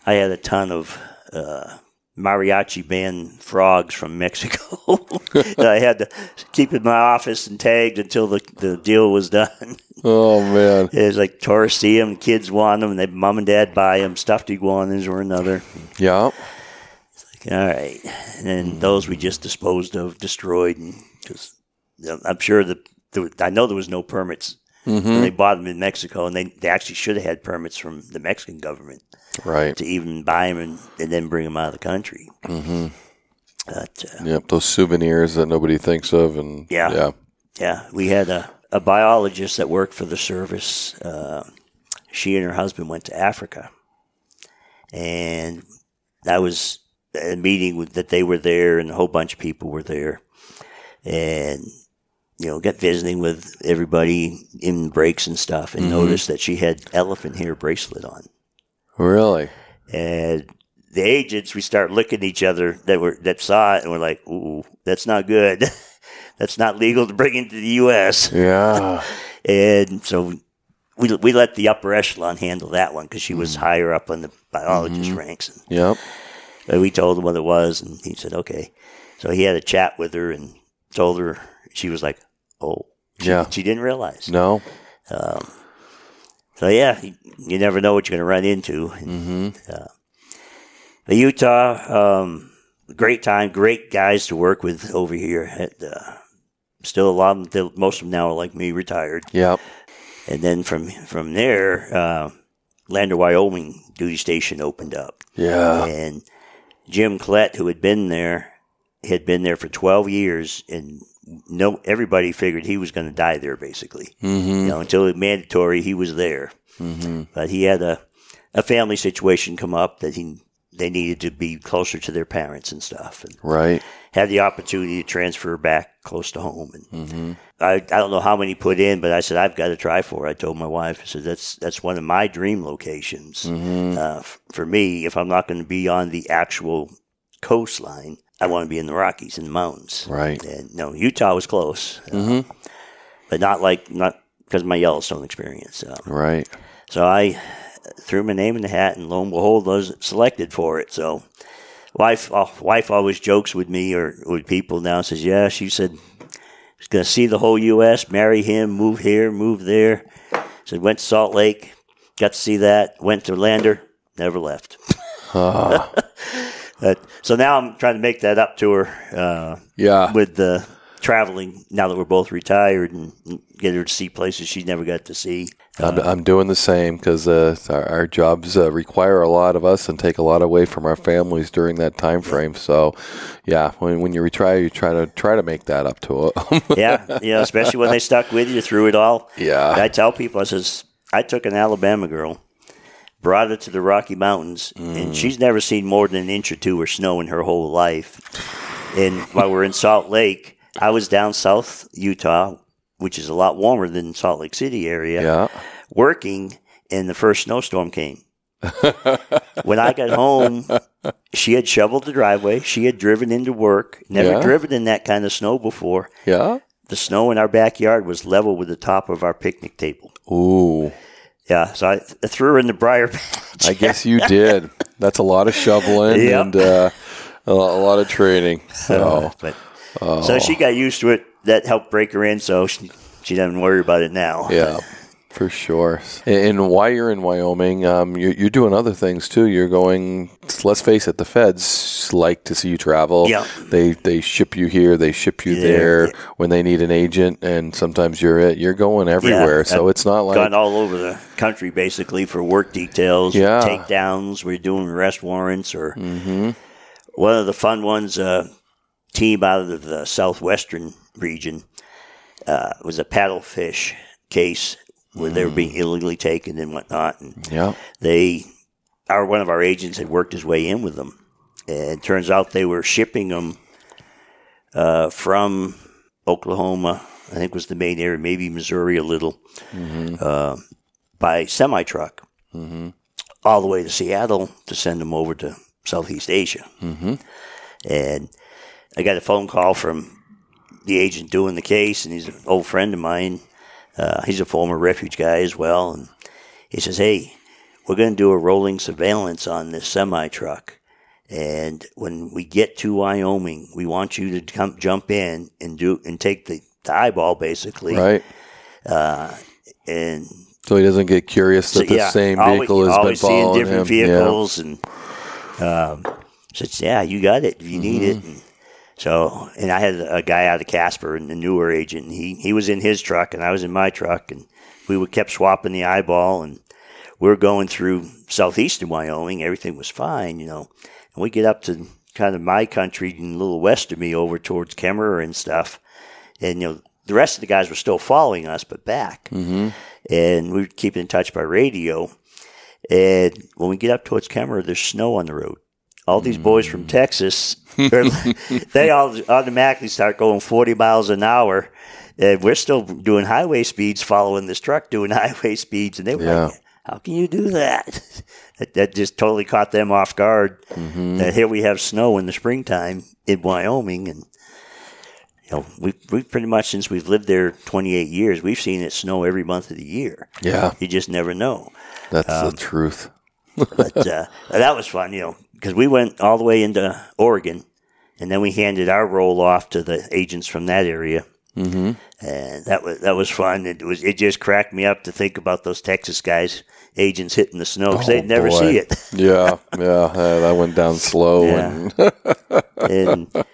I had a ton of. Uh, mariachi band frogs from Mexico that I had to keep in my office and tagged until the, the deal was done. Oh man. it was like tourists see them, kids want them, and they mom and dad buy them. Stuffed iguanas or another. Yeah. It's like all right, and then those we just disposed of, destroyed, because I'm sure that there, I know there was no permits when they bought them in Mexico, and they, they actually should have had permits from the Mexican government Right. to even buy them and, and then bring them out of the country. Mm-hmm. But uh, Yep. Those souvenirs that nobody thinks of, and Yeah. yeah. Yeah, we had a, a biologist that worked for the service. Uh, she and her husband went to Africa, and that was a meeting with, that they were there, and a whole bunch of people were there, and you know, got visiting with everybody in breaks and stuff, and mm-hmm. noticed that she had elephant hair bracelet on, Really. and the agents we start looking at each other that were that saw it and we're like, ooh, that's not good. that's not legal to bring into the U.S. Yeah. And so we we let the upper echelon handle that one because she was mm. higher up on the biologist mm-hmm. ranks. And yep. but we told him what it was, and he said okay. So he had a chat with her and told her. She was like, "Oh, she, Yeah. She didn't realize. No. So yeah, you, you never know what you're going to run into. Mm-hmm. Uh, but Utah, um, great time, great guys to work with over here. At, uh, still a lot of them, most of them now are like me, retired. Yep. And then from from there, uh, Lander, Wyoming duty station opened up, Yeah. and Jim Klett, who had been there, had been there for twelve years, and no everybody figured he was going to die there basically. Mm-hmm. You know, until it mandatory, he was there. Mm-hmm. But he had a a family situation come up that he they needed to be closer to their parents and stuff, and Right. had the opportunity to transfer back close to home. And I, I don't know how many put in, but I said I've got to try for. it. I told my wife, I said that's that's one of my dream locations uh, f- for me. If I'm not going to be on the actual coastline, I want to be in the Rockies in the mountains. Right. And no, Utah was close, uh, but not like not because of my Yellowstone experience. Uh, Right. so I threw my name in the hat, and lo and behold, I was selected for it. So wife, uh, wife always jokes with me or with people now. Says, "Yeah," she said, "She's going to see the whole U.S., marry him, move here, move there." Said, "Went to Salt Lake, got to see that. Went to Lander, never left." But- so now I'm trying to make that up to her uh, Yeah. with the traveling. Now that we're both retired, and get her to see places she never got to see. I'm, I'm doing the same because uh, our, our jobs uh, require a lot of us and take a lot away from our families during that time frame. So, yeah, when, when you retire, you try to try to make that up to them. yeah, you know, especially when they stuck with you through it all. Yeah. I tell people, I says, I took an Alabama girl, brought her to the Rocky Mountains, and mm. she's never seen more than an inch or two of snow in her whole life. And while we're in Salt Lake, I was down south Utah, which is a lot warmer than Salt Lake City area, yeah, working, and the first snowstorm came. when I got home, she had shoveled the driveway. She had driven into work, never Yeah. driven in that kind of snow before yeah. the snow in our backyard was level with the top of our picnic table. Ooh, Yeah, so I, th- threw her in the briar patch. I guess you did. That's a lot of shoveling Yep. and uh, a, lo- a lot of training. So, but, So she got used to it. That helped break her in, so she, she doesn't worry about it now. yeah. For sure. And while you're in Wyoming, um, you're, you're doing other things too. You're going. Let's face it, the feds like to see you travel. Yeah. They they ship you here. They ship you Yeah. there when they need an agent, and sometimes you're it. You're going everywhere. so I've it's not like Gone all over the country basically for work details, Yeah. takedowns. We're doing arrest warrants, or Mm-hmm. one of the fun ones. Uh, team out of the southwestern region uh, was a paddlefish case where they were Mm. being illegally taken and whatnot, and yeah, they our one of our agents had worked his way in with them, and it turns out they were shipping them uh, from Oklahoma. I think was the main area, maybe Missouri a little, uh, by semi truck, all the way to Seattle to send them over to Southeast Asia. Mm-hmm. And I got a phone call from the agent doing the case, and he's an old friend of mine. Uh, he's a former refuge guy as well, and he says, "Hey, we're going to do a rolling surveillance on this semi truck, and when we get to Wyoming, we want you to come jump in and do and take the, the eyeball basically, right. and So he doesn't get curious that so, the same always- vehicle has been always seeing following different him. Yeah. vehicles, and um, says, "Yeah, you got it you need Mm-hmm. it." And so, and I had a guy out of Casper, and the newer agent. And he he was in his truck, and I was in my truck, and we would kept swapping the eyeball, and we were going through southeastern Wyoming. Everything was fine, you know. And we get up to kind of my country and a little west of me, over towards Kemmerer and stuff, and you know. The rest of the guys were still following us, but back. Mm-hmm. And we were keeping in touch by radio. And when we get up towards Kemmerer, there's snow on the road. All these boys from Texas, they're- they all automatically start going 40 miles an hour. And we're still doing highway speeds, following this truck doing highway speeds. And they were Yeah. like, how can you do that? that? That just totally caught them off guard. That here we have snow in the springtime in Wyoming. And, you know, we we pretty much, since we've lived there 28 years, we've seen it snow every month of the year. Yeah, You just never know that's Um, the truth. but uh, that was fun, you know, because we went all the way into Oregon, and then we handed our roll off to the agents from that area, mm-hmm. and that was that was fun. It was it just cracked me up to think about those Texas guys, agents hitting the snow because they'd never boy. see it, yeah, yeah, that went down slow. Yeah. And and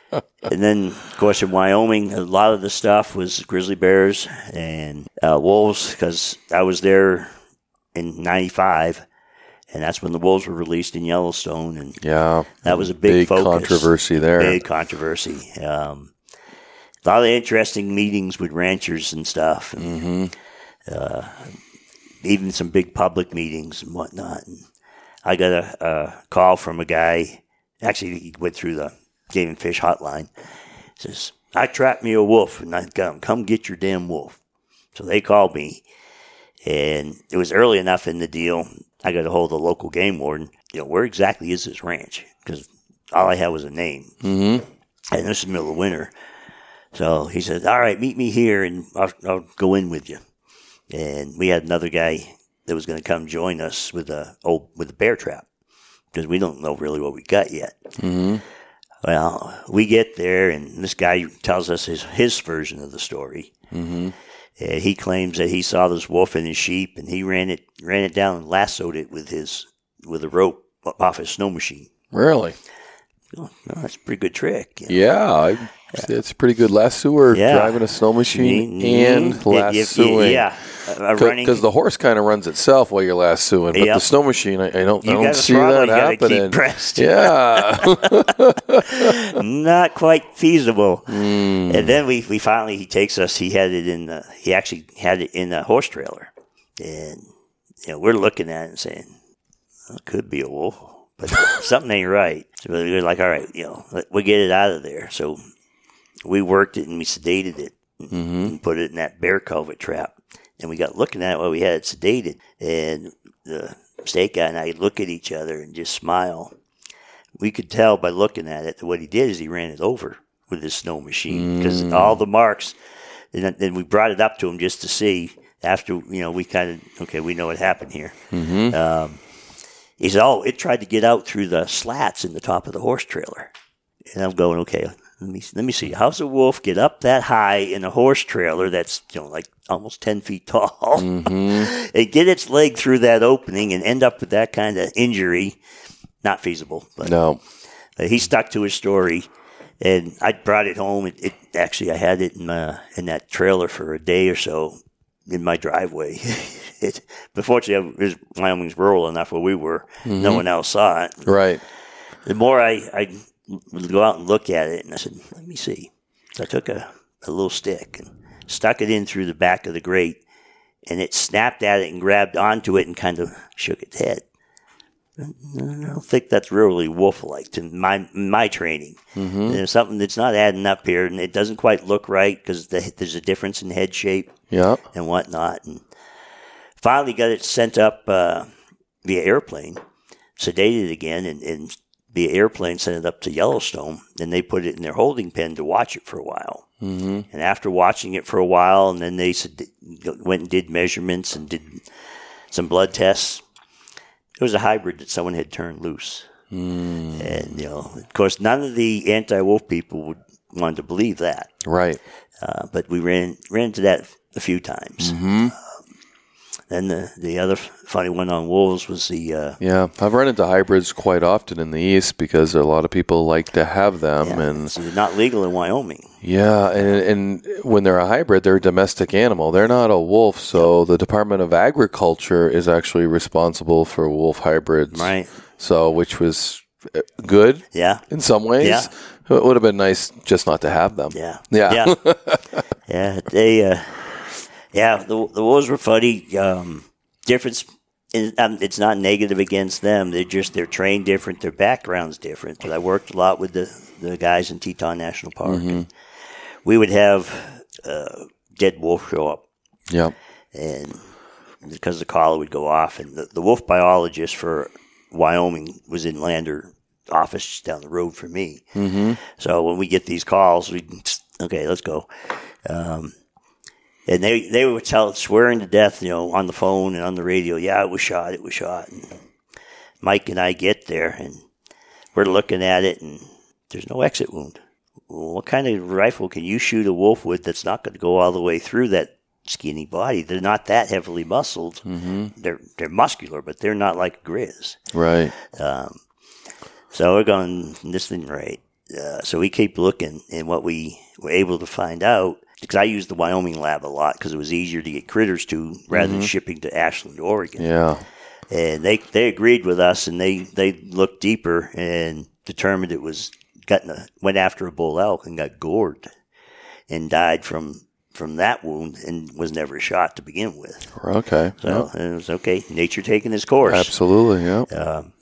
and then of course in Wyoming, a lot of the stuff was grizzly bears and uh, wolves because I was there in '95. And that's when the wolves were released in Yellowstone, and yeah, That was a big focus. controversy there. Big controversy. Um, a lot of interesting meetings with ranchers and stuff, and uh, even some big public meetings and whatnot. And I got a, a call from a guy. Actually, he went through the game and fish hotline. Says, "I trapped me a wolf, and I got him. Come get your damn wolf." So they called me, and it was early enough in the deal. I got a hold of the local game warden. You know, where exactly is this ranch? Because all I had was a name, mm-hmm. and this is the middle of winter. So he said, "All right, meet me here, and I'll, I'll go in with you." And we had another guy that was going to come join us with a old with a bear trap because we don't know really what we got yet. Well, we get there, and this guy tells us his his version of the story. Mm-hmm. He claims that he saw this wolf and his sheep, and he ran it ran it down and lassoed it with his with a rope off his snow machine. Really? Oh, no, that's a pretty good trick. you know. Yeah, I, it's a pretty good lassoer Yeah. driving a snow machine Mhm. and If- if- lassoing. Yeah, a, running Because the horse kind of runs itself while you're lassoing, but Yep. the snow machine, I, I don't, I don't see throttle, that you gotta keep happening. Yeah, not quite feasible. Hmm. And then we, we finally he takes us. He had it in the he actually had it in a horse trailer, and you know we're looking at it and saying well, it could be a wolf, but something ain't right. So we we're like, all right, you know, let- we get it out of there. So we worked it and we sedated it and put it in that bear culvert trap. And we got looking at it while we had it sedated, and the state guy and I look at each other and just smile we could tell by looking at it that what he did is he ran it over with his snow machine because all the marks. And then- we brought it up to him just to see. After you know, we kind of okay, we know what happened here. Um, he said, "Oh, it tried to get out through the slats in the top of the horse trailer." And I'm going, "Okay, let me let me see. How's a wolf get up that high in a horse trailer that's you know like almost ten feet tall and get its leg through that opening and end up with that kind of injury?" Not feasible, but no, uh, he stuck to his story, and I brought it home. It, it actually I had it in my, in that trailer for a day or so in my driveway. it, but fortunately, it was, Wyoming's rural enough where we were. No one else saw it. right. The more I I go out and look at it, and I said, "Let me see." So I took a, a little stick and stuck it in through the back of the grate, and it snapped at it and grabbed onto it and kind of shook its head. I don't think that's really wolf-like to my my training. There's something that's not adding up here, and it doesn't quite look right because the, there's a difference in head shape Yeah, and whatnot. And finally got it sent up uh, via airplane, sedated again, and, and via airplane sent it up to Yellowstone. Then they put it in their holding pen to watch it for a while. Mm-hmm. And after watching it for a while, and then they went and did measurements and did some blood tests. It was a hybrid that someone had turned loose. And, you know, of course, none of the anti wolf people would want to believe that. right. Uh, but we ran ran into that a few times. Um, then the the other funny one on wolves was the uh, Yeah, I've run into hybrids quite often in the east because a lot of people like to have them, yeah, and so they're not legal in Wyoming. yeah, and, and when they're a hybrid, they're a domestic animal. They're not a wolf, so the Department of Agriculture is actually responsible for wolf hybrids, Right. So, which was uh, good Yeah, in some ways. Yeah. It would have been nice just not to have them. yeah, Yeah. yeah. yeah they, uh, yeah, the the wolves were funny. Um, difference. In, um, it's not negative against them. They're just they're trained different. Their background's different. But I worked a lot with the the guys in Teton National Park. And we would have uh, dead wolf show up. yeah. and because the collar would go off, and the, the wolf biologist for Wyoming was in Lander office down the road for me. Mm-hmm. So when we get these calls, we okay, let's go. Um, and they they would tell swearing to death, you know, on the phone and on the radio. Yeah, it was shot. It was shot. And Mike and I get there, and we're looking at it, and there's no exit wound. What kind of rifle can you shoot a wolf with that's not going to go all the way through that skinny body? They're not that heavily muscled. Mm-hmm. They're they're muscular, but they're not like grizz. Right. So we're going, this isn't right. Uh, so we keep looking, and what we were able to find out, because I used the Wyoming lab a lot because it was easier to get critters to rather than shipping to Ashland, Oregon. Yeah. And they, they agreed with us, and they, they looked deeper and determined it was gotten a, went after a bull elk and got gored. and died from from that wound and was never shot to begin with. Okay. So it was okay. Nature taking its course. Absolutely. Yeah. Um,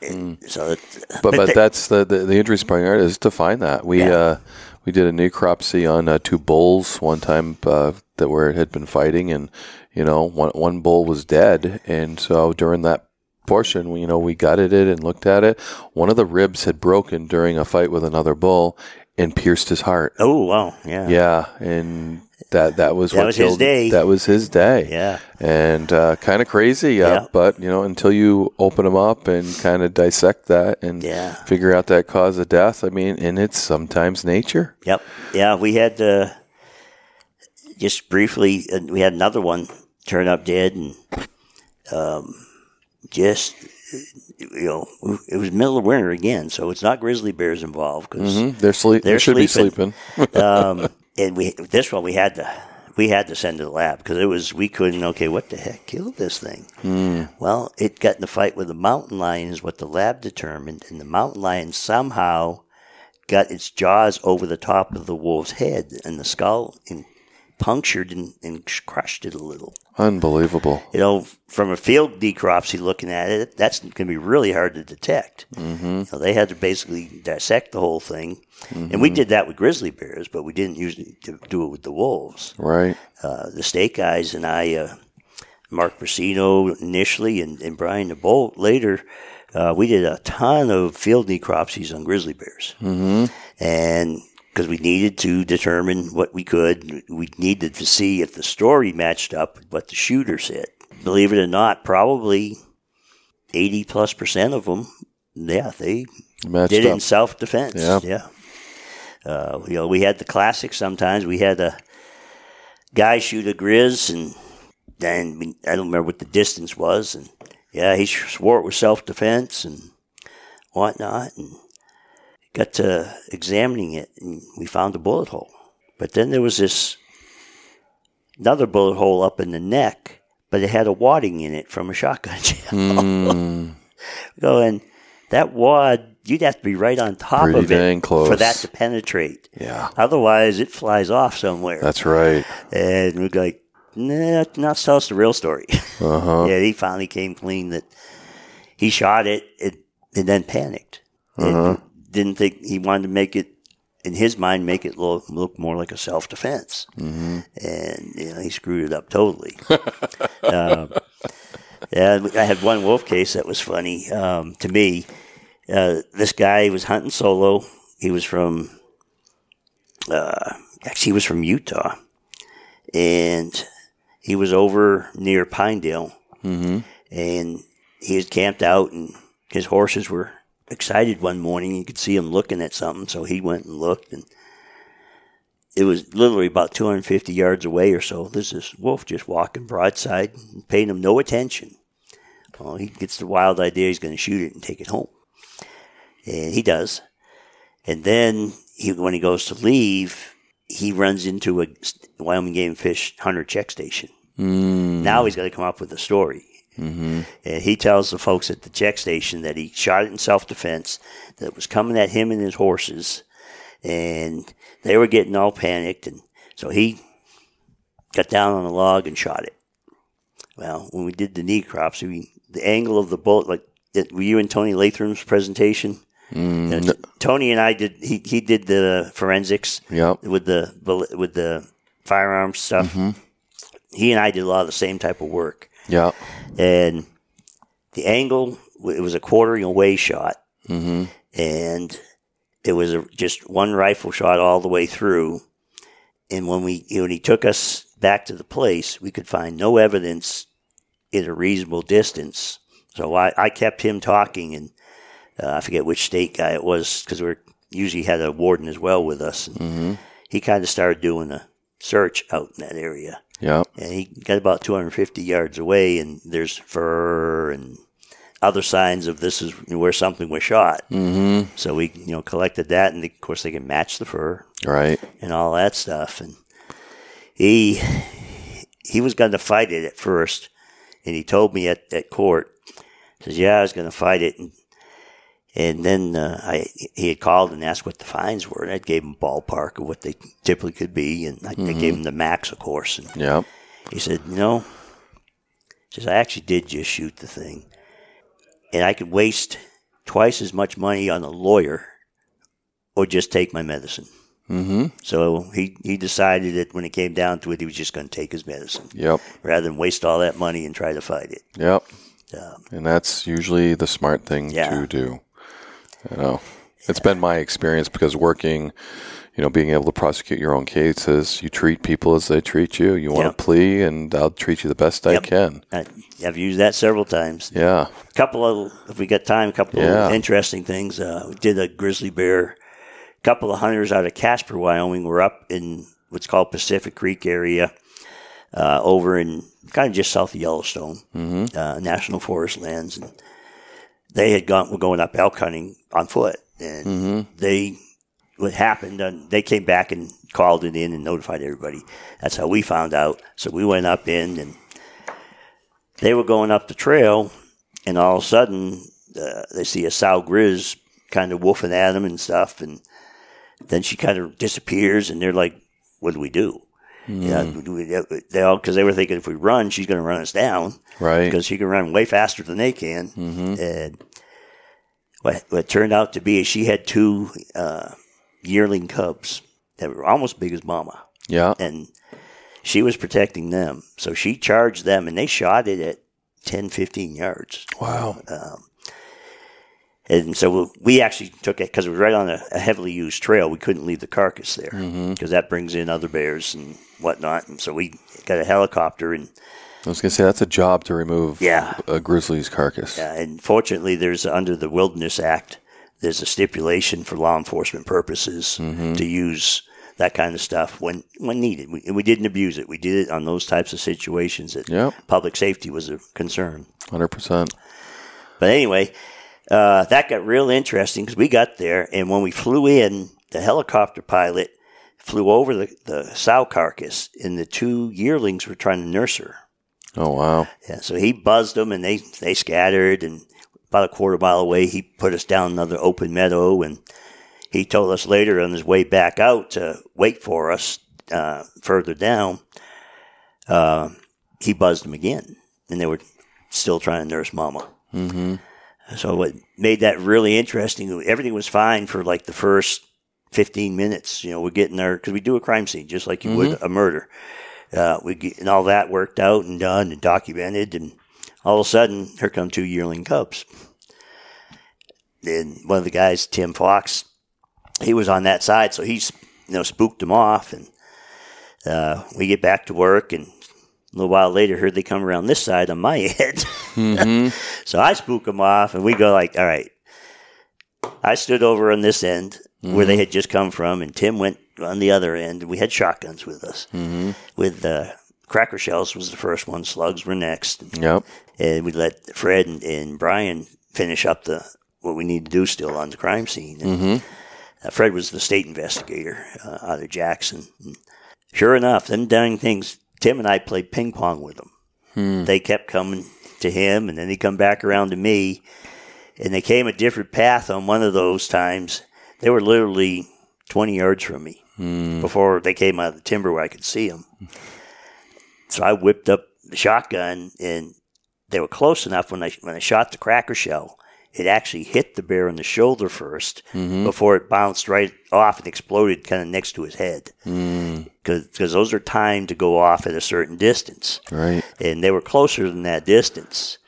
and So, it, but but they- that's the, the the point is to find that we Yeah. uh, we did a necropsy on uh, two bulls one time uh, that where it had been fighting and you know one one bull was dead. And so during that portion we, you know we gutted it and looked at it. One of the ribs had broken during a fight with another bull and pierced his heart. Oh wow, yeah, yeah. And that that was That what was his killed- day. that was his day yeah. and uh, kind of crazy. Uh, Yeah. But you know, until you open them up and kind of dissect that and Yeah. figure out that cause of death, I mean, and it's sometimes nature. Yep. Yeah, we had uh, just briefly. Uh, we had another one turn up dead, and um, just you know, it was middle of winter again, so it's not grizzly bears involved because Mhm. They're sleep. They They're should be sleeping. sleeping. um, and we this one we had to we had to send to the lab because it was we couldn't okay what the heck killed this thing? Hmm. Well it got in a fight with the mountain lion is what the lab determined and the mountain lion somehow got its jaws over the top of the wolf's head and the skull and punctured and, and crushed it a little Unbelievable. you know, from a field necropsy looking at it, that's going to be really hard to detect. Mm-hmm. Know, they had to basically dissect the whole thing, and we did that with grizzly bears, but we didn't usually do do it with the wolves. Right. Uh, the state guys and I, uh, Mark Bruscino initially, and, and Brian DeBolt later, uh, we did a ton of field necropsies on grizzly bears, mm-hmm. and because we needed to determine what we could, we needed to see if the story matched up with what the shooter said. Believe it or not, probably eighty plus percent of them, yeah, they Matched did it up. in self defense. Yeah. Yeah. Uh, you know, we had the classics sometimes. We had a guy shoot a grizz, and then I don't remember what the distance was. And yeah, he swore it was self defense and whatnot. And got to examining it, and we found a bullet hole. But then there was this another bullet hole up in the neck, but it had a wadding in it from a shotgun shell. Going, that wad, you'd have to be right on top Pretty of it close. for that to penetrate. Yeah. Otherwise, it flies off somewhere. That's right. and we're like, nah, not tell us the real story. Uh huh. yeah, he finally came clean that he shot it and, and then panicked. And didn't think he wanted to make it, in his mind, make it look, look more like a self defense. Mm-hmm. And, you know, he screwed it up totally. um, yeah, I had one wolf case that was funny um, to me. Uh, this guy was hunting solo. He was from, uh, actually, he was from Utah, and he was over near Pinedale, Mm-hmm. and he had camped out, and his horses were excited one morning. You could see him looking at something, so he went and looked, and it was literally about 250 yards away or so. There's this wolf just walking broadside, and paying him no attention. Well, he gets the wild idea he's going to shoot it and take it home, and he does. And then he, when he goes to leave, he runs into a Wyoming Game Fish hunter check station. Mm. Now he's got to come up with a story. Mm-hmm. And he tells the folks at the check station that he shot it in self defense, that it was coming at him and his horses, and they were getting all panicked. And so he got down on a log and shot it. Well, when we did the necropsy, we, the angle of the bullet, like, it, were you in Tony Latham's presentation? Mm, Uh, Tony and I did. He he did the forensics Yep. with the with the firearms stuff. He and I did a lot of the same type of work, Yeah. and the angle it was a quartering away shot, Mm-hmm. and it was a, just one rifle shot all the way through. And when we when he took us back to the place, we could find no evidence in a reasonable distance. So I, I kept him talking, and uh, I forget which state guy it was because we usually had a warden as well with us. And Mm-hmm. He kind of started doing a search out in that area, Yeah. and he got about 250 yards away, and there's fur and other signs of this is where something was shot. Mm-hmm. So we, you know, collected that, and of course they can match the fur Right. and all that stuff. And he he was going to fight it at first, and he told me at, at court, says, "Yeah, I was going to fight it," and And then uh, I he had called and asked what the fines were, and I gave him ballpark of what they typically could be, and I, I gave him the max, of course. And Yep. he said, "You know," he says, "I actually did just shoot the thing, and I could waste twice as much money on a lawyer, or just take my medicine." Mm-hmm. So he he decided that when it came down to it, he was just going to take his medicine Yep. rather than waste all that money and try to fight it. Yep. Um, And that's usually the smart thing Yeah. to do. You know, it's been my experience because working, you know, being able to prosecute your own cases, you treat people as they treat you. You want Yep. to plea, and I'll treat you the best I can. I, I've used that several times. Yeah. A couple of, if we got time, a couple Yeah. of interesting things. Uh, we did a grizzly bear. A couple of hunters out of Casper, Wyoming, were up in what's called Pacific Creek area, uh, over in kind of just south of Yellowstone, uh, National Forest lands, and they had gone were going up elk hunting on foot, and they what happened. And they came back and called it in and notified everybody. That's how we found out. So we went up in and they were going up the trail, and all of a sudden uh, they see a sow grizz kind of woofing at them and stuff, and then she kind of disappears, and they're like, "What do we do?" Yeah, do we- they all because they were thinking if we run, she's going to run us down, Right. Because she can run way faster than they can, and what what turned out to be is she had two uh, yearling cubs that were almost big as Mama Yeah. and she was protecting them. So she charged them, and they shot it at 10, 15 yards. Wow. And so we actually took it because it was right on a, a heavily used trail. We couldn't leave the carcass there because that brings in other bears and whatnot. And so we got a helicopter, and I was gonna say that's a job to remove Yeah. a grizzly's carcass. uh, and fortunately, there's under the Wilderness Act, there's a stipulation for law enforcement purposes to use that kind of stuff when when needed. We, we didn't abuse it. We did it on those types of situations that Yep. public safety was a concern. Hundred percent. But anyway, uh, that got real interesting because we got there, and when we flew in, the helicopter pilot flew over the, the sow carcass, and the two yearlings were trying to nurse her. Oh wow. Yeah, so he buzzed them, and they they scattered, and about a quarter mile away, he put us down another open meadow, and he told us later on his way back out to wait for us uh, further down. Uh, he buzzed them again, and they were still trying to nurse Mama. Mm-hmm. So what made that really interesting? Everything was fine for like the first fifteen minutes. You know, we're getting there because we do a crime scene just like you would a murder. Uh, we get, and all that worked out and done and documented, and all of a sudden, here come two yearling cubs. And one of the guys, Tim Fox, he was on that side, so he's you know spooked them off, and uh, we get back to work, and a little while later, heard they come around this side on my head. So I spook them off, and we go like, all right. I stood over on this end where they had just come from, and Tim went on the other end. We had shotguns with us. Mm-hmm. With uh, cracker shells was the first one. Slugs were next, Yep. and we let Fred and, and Brian finish up the what we need to do still on the crime scene. And, uh, Fred was the state investigator uh, out of Jackson. And sure enough, them dang things. Tim and I played ping pong with them. Hmm. They kept coming to him, and then they come back around to me, and they came a different path on one of those times. They were literally twenty yards from me hmm. before they came out of the timber where I could see them. So I whipped up the shotgun, and they were close enough when I when I shot the cracker shell. It actually hit the bear in the shoulder 1st before it bounced right off and exploded kind of next to his head. Because those are timed to go off at a certain distance Right. and they were closer than that distance.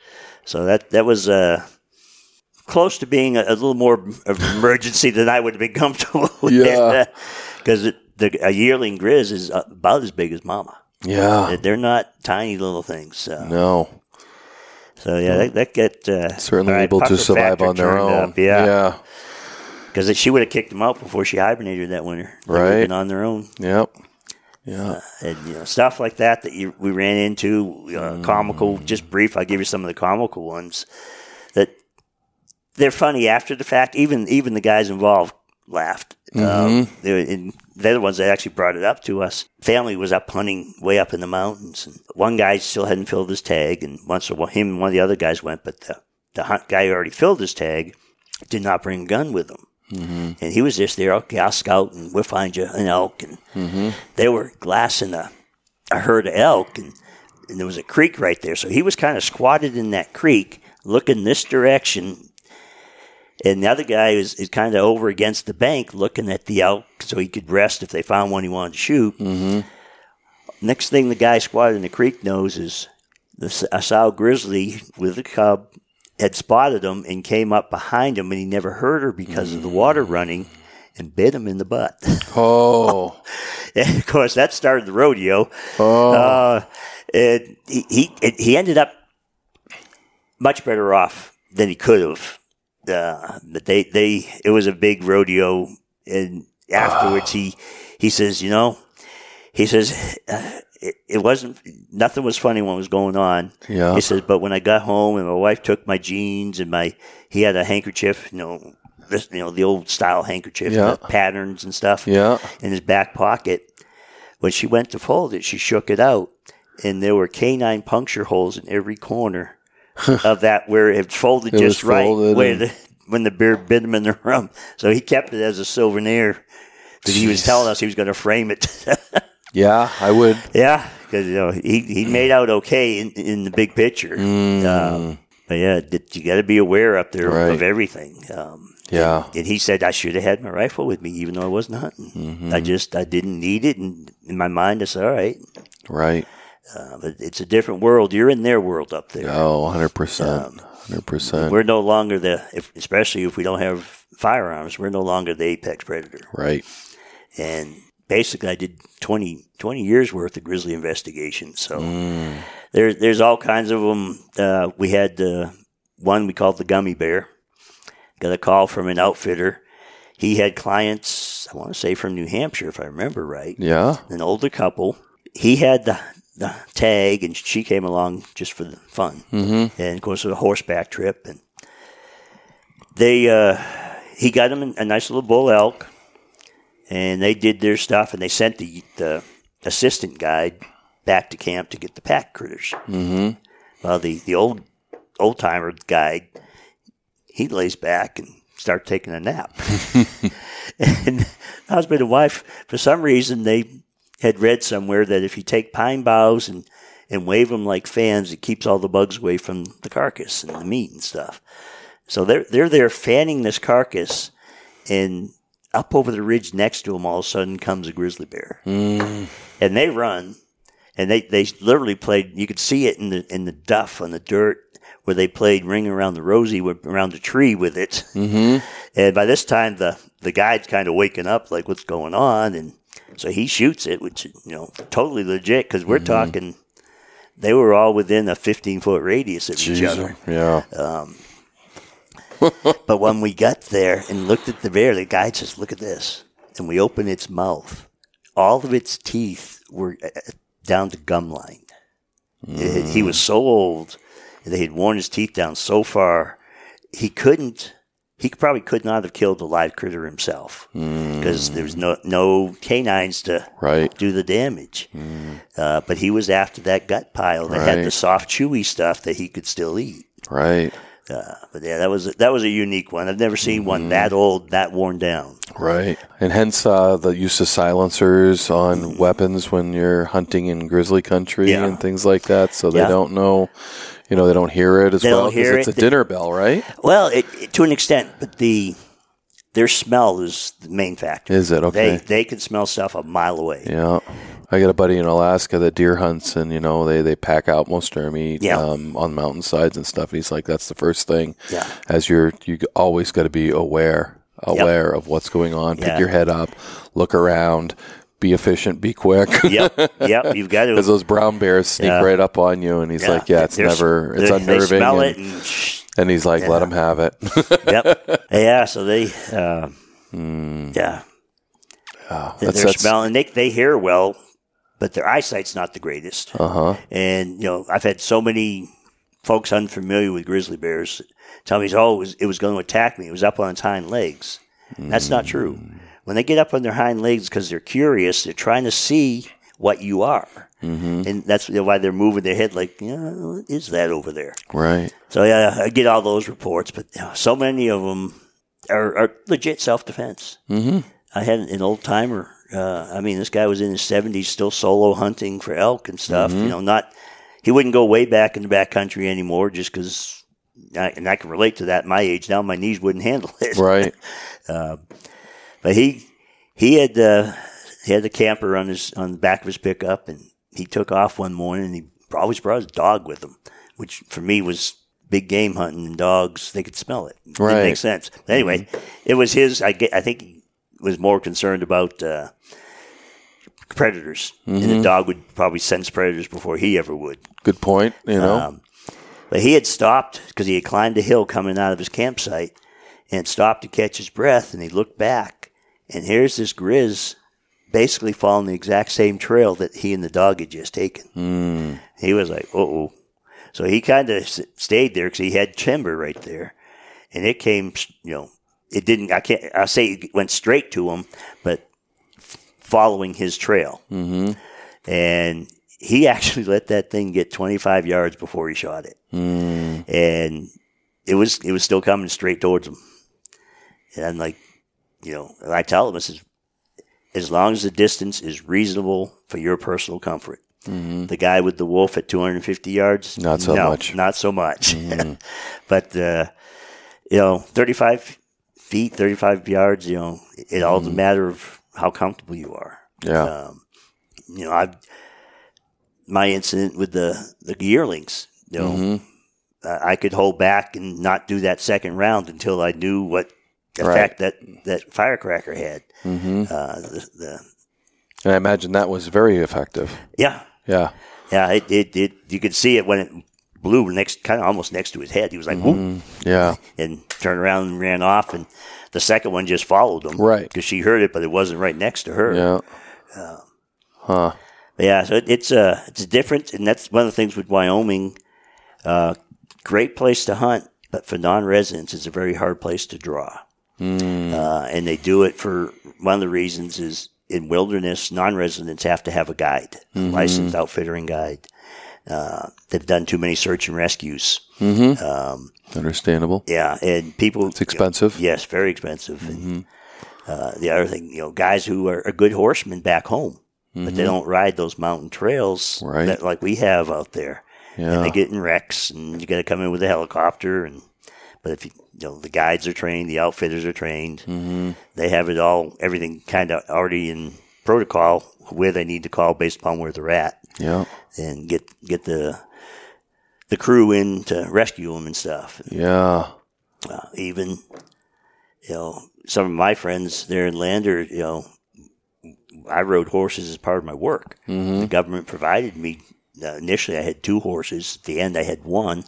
So that that was uh, close to being a, a little more of an emergency than I would have been comfortable with. Yeah. because the a yearling grizz is about as big as Mama. Yeah. They're not tiny little things. So, No. So yeah, that, that get uh, Certainly right, able to survive on their own. up, yeah, Yeah. because she would have kicked them out before she hibernated that winter. Right. been on their own. Yep. Yeah. and you know stuff like that that you, we ran into uh, comical just brief i'll give you some of the comical ones that they're funny after the fact even even the guys involved laughed mm-hmm. um, they were, they're the ones that actually brought it up to us family was up hunting way up in the mountains and one guy still hadn't filled his tag and once while, him and one of the other guys went but the, the hunt guy already filled his tag did not bring a gun with him. Mm-hmm. And he was just there, okay, I'll scout and we'll find you an elk. And mm-hmm. they were glassing a, a herd of elk, and, and there was a creek right there. So he was kind of squatted in that creek, looking this direction. And the other guy is, is kind of over against the bank looking at the elk so he could rest if they found one he wanted to shoot. Next thing the guy squatted in the creek knows is the a sow grizzly with a cub had spotted him and came up behind him, and he never heard her because of the water running and bit him in the butt. Oh, and of course, that started the rodeo. oh, Uh, it, he he it, he ended up much better off than he could have. Uh, but they they it was a big rodeo, and afterwards he he says, you know, he says uh, it, it wasn't nothing was funny when it was going on. Yeah. He says, but when I got home and my wife took my jeans and my he had a handkerchief, you know. This, you know the old style handkerchief, Yeah. patterns and stuff yeah. in his back pocket. When she went to fold it, she shook it out, and there were canine puncture holes in every corner of that where it folded It just right folded where the, when the bear bit him in the rump. So he kept it as a souvenir. Because he was telling us he was going to frame it. Yeah, I would. yeah, because you know he he made out okay in, in the big picture. Um, but yeah, you got to be aware up there Mm. Right. of everything. Um, Yeah. and he said I should have had my rifle with me, even though I wasn't hunting. Mm-hmm. I just I didn't need it, and in my mind, I said, all right. Right. Uh, but it's a different world. You're in their world up there. Oh, 100%. 100%. We're no longer the, if, especially if we don't have firearms, we're no longer the apex predator. Right. And basically, I did 20, 20 years worth of grizzly investigations. So there, there's all kinds of them. Uh, we had uh, one we called the gummy bear. Got a call from an outfitter. He had clients, I want to say from New Hampshire, if I remember right Yeah. an older couple. He had the, the tag, and she came along just for the fun. Mm-hmm. And of course, it was a horseback trip. And they, uh, he got him a nice little bull elk, and they did their stuff, and they sent the, the assistant guide back to camp to get the pack critters. Mm-hmm. Well, the, the old old timer guide, he lays back and starts taking a nap. and husband and wife, for some reason, they had read somewhere that if you take pine boughs and, and wave them like fans, it keeps all the bugs away from the carcass and the meat and stuff. So they're they're there fanning this carcass, and up over the ridge next to them, all of a sudden comes a grizzly bear, and they run, and they they literally played. You could see it in the in the duff on the dirt where they played ring around the rosy with, around the tree with it. Mm-hmm. And by this time, the the guide's kind of waking up, like what's going on, and so he shoots it, which you know totally legit because we're mm-hmm. talking. They were all within a 15 foot radius of each other. Yeah. Um, but when we got there and looked at the bear, the guide says, "Look at this," and we open its mouth. All of its teeth were uh, uh down to gum line. It- he mm. was so old; they had worn his teeth down so far, he couldn't. He probably could not have killed a live critter himself because there was no no canines to Right. do the damage. Uh, but he was after that gut pile that had the soft, chewy stuff that he could still eat. Right. Uh, but yeah, that was that was a unique one. I've never seen one that old, that worn down. Right. And hence uh, the use of silencers on weapons when you're hunting in grizzly country Yeah. and things like that. So they Yeah. don't know, you know, they don't hear it as They well. don't 'cause hear it's it. a dinner bell, right? Well, it, it- to an extent, but the their smell is the main factor. Is it? Okay. They they can smell stuff a mile away. Yeah. I got a buddy in Alaska that deer hunts, and you know they, they pack out most of their meat Yeah. um, on mountainsides and stuff. He's like, that's the first thing. Yeah. As you're, you always got to be aware, aware of what's going on. Pick Yeah. your head up, look around, be efficient, be quick. yep, yep. You've got to. Because those brown bears sneak Yeah. right up on you, and he's like, "Yeah, it's They're- never, it's unnerving." And, it, and shh, and he's like, "Let him have it." yep, yeah. So they, uh, yeah, Oh, they're that's that's smelling. They they hear well, but their eyesight's not the greatest. uh huh. And you know, I've had so many folks unfamiliar with grizzly bears tell me, "Oh, it was, it was going to attack me. It was up on its hind legs." That's not true. When they get up on their hind legs because they're curious, they're trying to see what you are, and that's why they're moving their head like, "Yeah, what is that over there?" Right. So yeah, I get all those reports, but you know, so many of them are, are legit self defense. Mm-hmm. I had an old timer. Uh, I mean, this guy was in his seventies, still solo hunting for elk and stuff. You know, not he wouldn't go way back in the back country anymore, just because. And I can relate to that. at My age now, my knees wouldn't handle it. Right. But he he had uh, he had the camper on his on the back of his pickup, and he took off one morning. and He always brought his dog with him, which for me was big game hunting and dogs. They could smell it. It Right. makes sense. But anyway, it was his. I get. I think he was more concerned about uh, predators, and the dog would probably sense predators before he ever would. Good point. You know. Um, but he had stopped because he had climbed a hill coming out of his campsite and stopped to catch his breath. And he looked back, and here's this grizz basically following the exact same trail that he and the dog had just taken. He was like, oh. So he kind of s- stayed there because he had timber right there. And it came, you know, it didn't, I can't, I'll say it went straight to him, but f- following his trail. Mm-hmm. And he actually let that thing get 25 yards before he shot it and it was it was still coming straight towards him. And I'm like, you know, and I tell him this is as long as the distance is reasonable for your personal comfort. The guy with the wolf at 250 yards, Not so no, much. not so much. but uh, you know, 35 feet, 35 yards, you know, it all is a matter of how comfortable you are. yeah. Um, you know, I my incident with the the yearlings. You know, Mm-hmm. I I could hold back and not do that second round until I knew what Right. effect that that firecracker had. hmm Uh, the, the And I imagine that was very effective. yeah, Yeah. yeah, it, it it you could see it when it blew next kind of almost next to his head. He was like, whoop, Yeah. and turned around and ran off. And the second one just followed him, Right. Because she heard it, but it wasn't right next to her. Yeah. Huh. Yeah, so it, it's uh, it's different, and that's one of the things with Wyoming. Uh, great place to hunt, but for non-residents, it's a very hard place to draw. Uh, and they do it for one of the reasons is in wilderness, non-residents have to have a guide, a licensed outfitter and guide. Uh, they've done too many search and rescues. Um, Understandable. yeah, and people. It's expensive. Yes, very expensive. And, uh, the other thing, you know, guys who are, are good horsemen back home, but they don't ride those mountain trails Right. that like we have out there. Yeah. And they get in wrecks, and you got to come in with a helicopter. And but if you, you know the guides are trained, the outfitters are trained, Mm-hmm. they have it all, everything kind of already in protocol where they need to call based upon where they're at, Yeah. and get get the the crew in to rescue them and stuff Yeah. uh, even you know some of my friends there in Lander, you know, I rode horses as part of my work. The government provided me. Uh, initially, I had two horses. At the end, I had one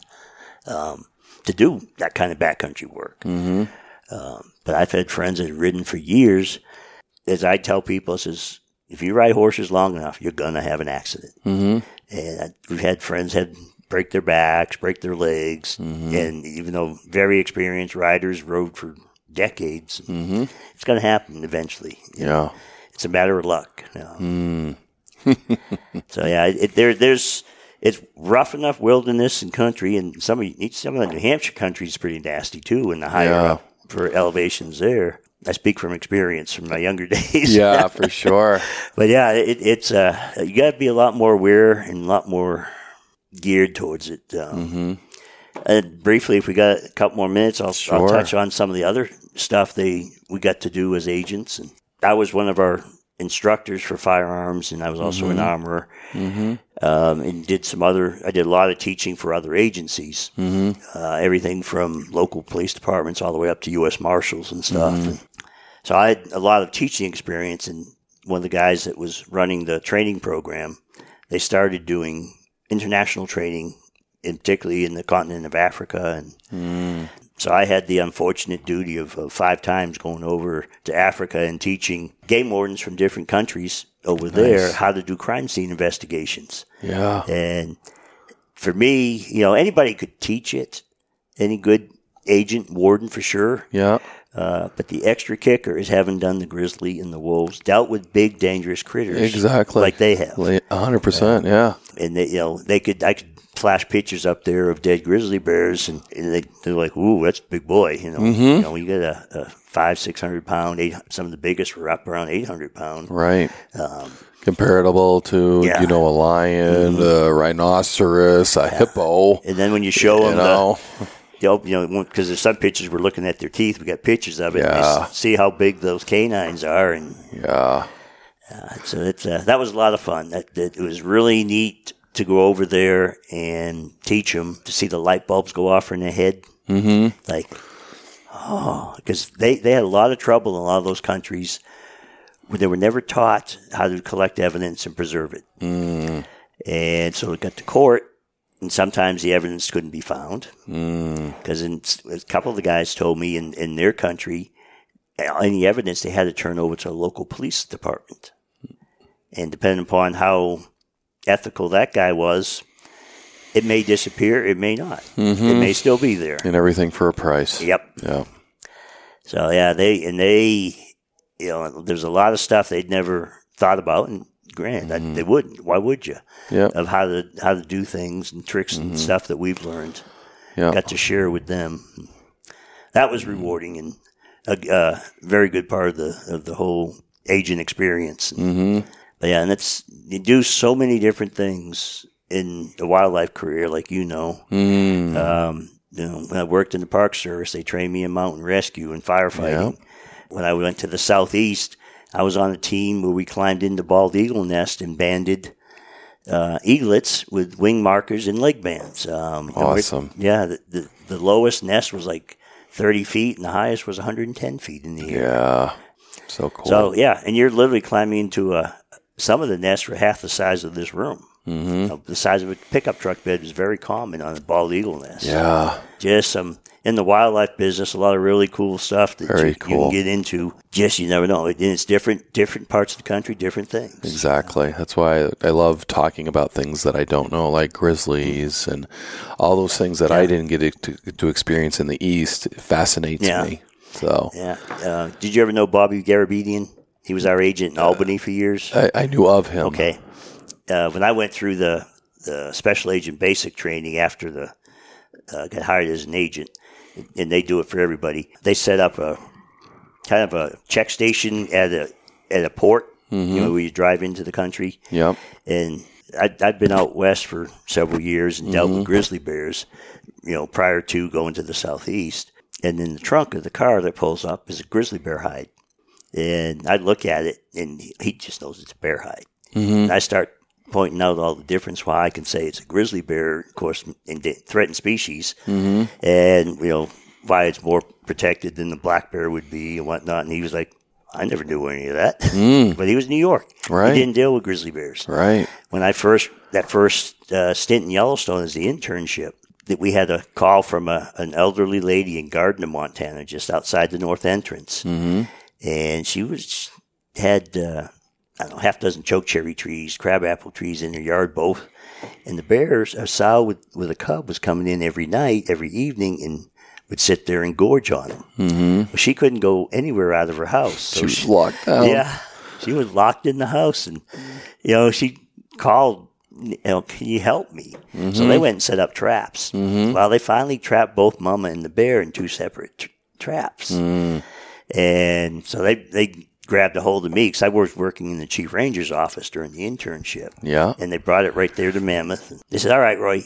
um, to do that kind of backcountry work. Um, but I've had friends that have ridden for years. As I tell people, I says if you ride horses long enough, you're gonna have an accident. Mm-hmm. And I, we've had friends had break their backs, break their legs, and even though very experienced riders rode for decades, it's gonna happen eventually. you know. Yeah. It's a matter of luck. you know. so yeah, it, there there's it's rough enough wilderness and country, and some of each some of the New Hampshire country is pretty nasty too, and the higher Yeah. up for elevations there. I speak from experience from my younger days. Yeah, for sure. but yeah, it, it's uh, you got to be a lot more aware and a lot more geared towards it. Um, And briefly, if we got a couple more minutes, I'll, I'll touch on some of the other stuff they we got to do as agents. And that was one of our instructors for firearms, and I was also an mm-hmm. armorer. Mm-hmm. Um, and did some other. I did a lot of teaching for other agencies. Mm-hmm. Uh, everything from local police departments all the way up to U.S. Marshals and stuff. And so I had a lot of teaching experience, and one of the guys that was running the training program, they started doing international training, in particularly in the continent of Africa, and mm. So I had the unfortunate duty of, of five times going over to Africa and teaching game wardens from different countries over there how to do crime scene investigations. Yeah. And for me, you know, anybody could teach it, any good agent, warden for sure. Yeah. Uh, but the extra kicker is having done the grizzly and the wolves, dealt with big, dangerous critters, Exactly. like they have, A hundred percent. Yeah. and they, you know, they could, I could flash pictures up there of dead grizzly bears, and, and they, they're like, "Ooh, that's a big boy." You know, you know, you get a, a five, six hundred pound. Eight, some of the biggest were up around eight hundred pound. Right. Comparable to, Um, Yeah. you know, a lion, a rhinoceros, a hippo. And then when you show You them know, the, you know, because there's some pictures we're looking at their teeth. We got pictures of it. Yeah. see how big those canines are, and yeah. so it's uh, that was a lot of fun. That, that it was really neat to go over there and teach them to see the light bulbs go off in their head. Mm-hmm. Like, oh, because they they had a lot of trouble in a lot of those countries where they were never taught how to collect evidence and preserve it. Mm. And so it got to court, and sometimes the evidence couldn't be found because a couple of the guys told me in, in their country, any evidence they had to turn over to a local police department. And depending upon how ethical that guy was, it may disappear, it may not. Mm-hmm. It may still be there. And everything for a price. Yep. Yeah. So yeah, they and they, you know, there's a lot of stuff they'd never thought about, and granted, I- mm-hmm. they wouldn't. Why would you? Yeah. Of how to how to do things and tricks and mm-hmm. stuff that we've learned, Yeah. got to share with them. That was rewarding and a, a very good part of the of the whole agent experience. Mm-hmm. Yeah, and it's you do so many different things in a wildlife career, like you know. Mm. Um, you know, when I worked in the Park Service, they trained me in mountain rescue and firefighting. When I went to the southeast, I was on a team where we climbed into bald eagle nest and banded uh, eaglets with wing markers and leg bands. Um, Awesome. yeah, the, the the lowest nest was like thirty feet, and the highest was one hundred and ten feet in the air. Yeah. So cool. So yeah, and you're literally climbing into a. Some of the nests were half the size of this room. Mm-hmm. the size of a pickup truck bed is very common on a bald eagle nest. yeah. Just some in the wildlife business, a lot of really cool stuff that you, you can get into. Just you never know. It's different, different parts of the country, different things. Exactly. That's why I love talking about things that I don't know, like grizzlies and all those things that I didn't get to, to experience in the East. It fascinates Yeah. me. So Yeah. Uh, did you ever know Bobby Garabedian? He was our agent in Albany for years. I, I knew of him. Okay. Uh, when I went through the, the special agent basic training after the uh, got hired as an agent, and they do it for everybody. They set up a kind of a check station at a at a port. You know, where you drive into the country. Yep. And I'd, I'd been out west for several years and dealt with grizzly bears, you know, prior to going to the southeast. And in the trunk of the car that pulls up is a grizzly bear hide. And I look at it, and he- he just knows it's a bear hide. And I start pointing out all the difference why I can say it's a grizzly bear, of course, in threatened species, and you know why it's more protected than the black bear would be and whatnot. And he was like, "I never knew any of that," but he was in New York. Right. He didn't deal with grizzly bears Right. when I first that first uh, stint in Yellowstone as the internship, that we had a call from a, an elderly lady in Gardiner, Montana, just outside the north entrance, mm-hmm. And she was had uh, I don't know half dozen chokecherry trees, crabapple trees in her yard, both, and the bears, a sow with with a cub was coming in every night, every evening, and would sit there and gorge on them. Mm-hmm. Well, she couldn't go anywhere out of her house, so She was locked down. yeah, she was locked in the house, and you know she called. You know, can you help me? So they went and set up traps. Well, they finally trapped both Mama and the bear in two separate tr- traps, and so they they grabbed a hold of me because I was working in the chief ranger's office during the internship. Yeah. and they brought it right there to Mammoth. They said, "All right, Roy."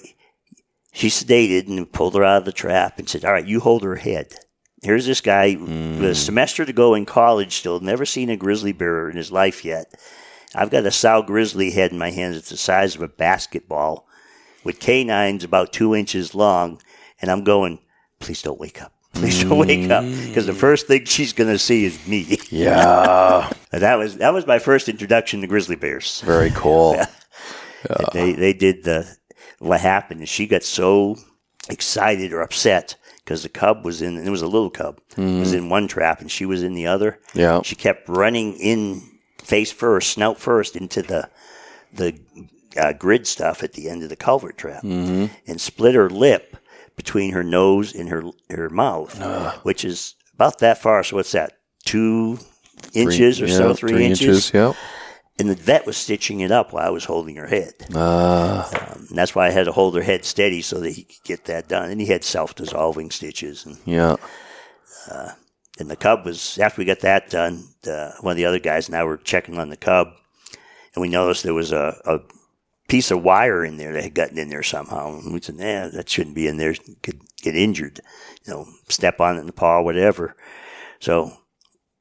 She sedated and pulled her out of the trap and said, "All right, you hold her head." Here's this guy mm. with a semester to go in college, still never seen a grizzly bear in his life yet. I've got a sow grizzly head in my hands. It's the size of a basketball, with canines about two inches long, and I'm going, "Please don't wake up." Please don't wake up, because the first thing she's going to see is me. Yeah. That was that was my first introduction to grizzly bears. Very cool. They they did the what happened is she got so excited or upset because the cub was in and it was a little cub was in one trap and she was in the other. Yeah. She kept running in face first, snout first into the the uh, grid stuff at the end of the culvert trap and split her lip between her nose and her her mouth, which is about that far. So what's that? Two inches or so, Yeah, three, inches Yep. and the vet was stitching it up while I was holding her head. Ah, Um, and that's why I had to hold her head steady so that he could get that done. And he had self-dissolving stitches. And, yeah. and the cub was after we got that done. Uh, one of the other guys and I were checking on the cub, and we noticed there was a, a piece of wire in there that had gotten in there somehow. And we said, "Nah, that shouldn't be in there. Could get injured. You know, step on it in the paw, whatever." So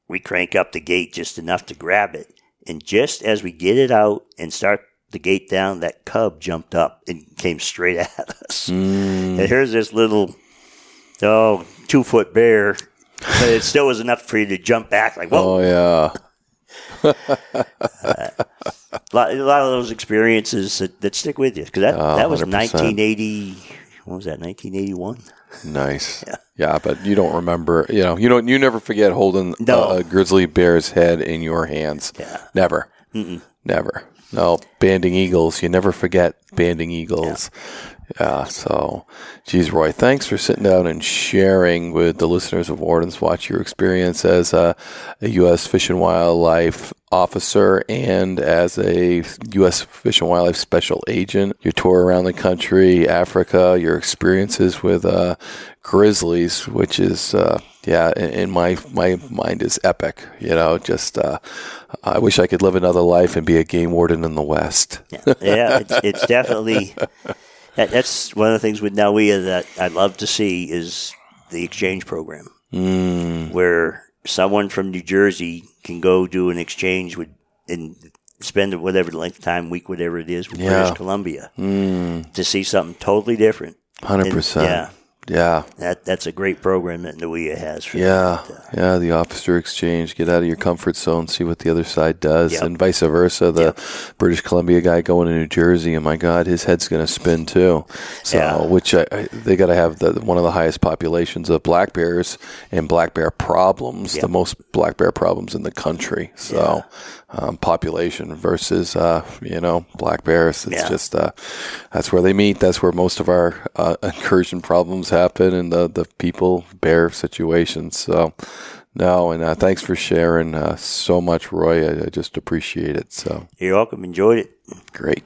we crank up the gate just enough to grab it, and just as we get it out and start the gate down, that cub jumped up and came straight at us. Hmm. And here's this little, oh, two foot bear. But it still was enough for you to jump back, like, whoa. Oh yeah. Uh, a, lot, a lot of those experiences that, that stick with you because that, Oh, that was 100%. 1980 what was that 1981 Nice. Yeah. but you don't remember. You know, you don't. You never forget holding No. a, a grizzly bear's head in your hands. Yeah. Never. Never. No, banding eagles. You never forget banding eagles. Yeah. So, geez, Roy, thanks for sitting down and sharing with the listeners of Warden's Watch your experience as a, a U.S. Fish and Wildlife officer and as a U.S. Fish and Wildlife special agent. Your tour around the country, Africa, your experiences with uh, grizzlies, which is, uh, yeah, in, in my my mind is epic. You know, just uh, I wish I could live another life and be a game warden in the West. yeah, yeah it's, it's definitely that, that's one of the things with NAWEOA that I'd love to see is the exchange program Mm, where someone from New Jersey can go do an exchange with and spend whatever length of time, week, whatever it is, with Yeah. British Columbia mm, to see something totally different. hundred percent. Yeah, Yeah. that that's a great program that NAWEOA has. For Yeah, that. Uh, yeah, the officer exchange. Get out of your comfort zone, see what the other side does, Yep. and vice versa. The British Columbia guy going to New Jersey, and my God, his head's going to spin too. So, Yeah. which I, I, they got to have the, one of the highest populations of black bears and black bear problems, the most black bear problems in the country. So, um, population versus uh, you know black bears. It's Yeah. just uh, that's where they meet. That's where most of our uh, incursion problems happen, and the the people bear situations. So. No, and uh, thanks for sharing uh, so much, Roy. I, I just appreciate it. So You're welcome. Enjoyed it. great.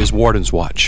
is Warden's Watch.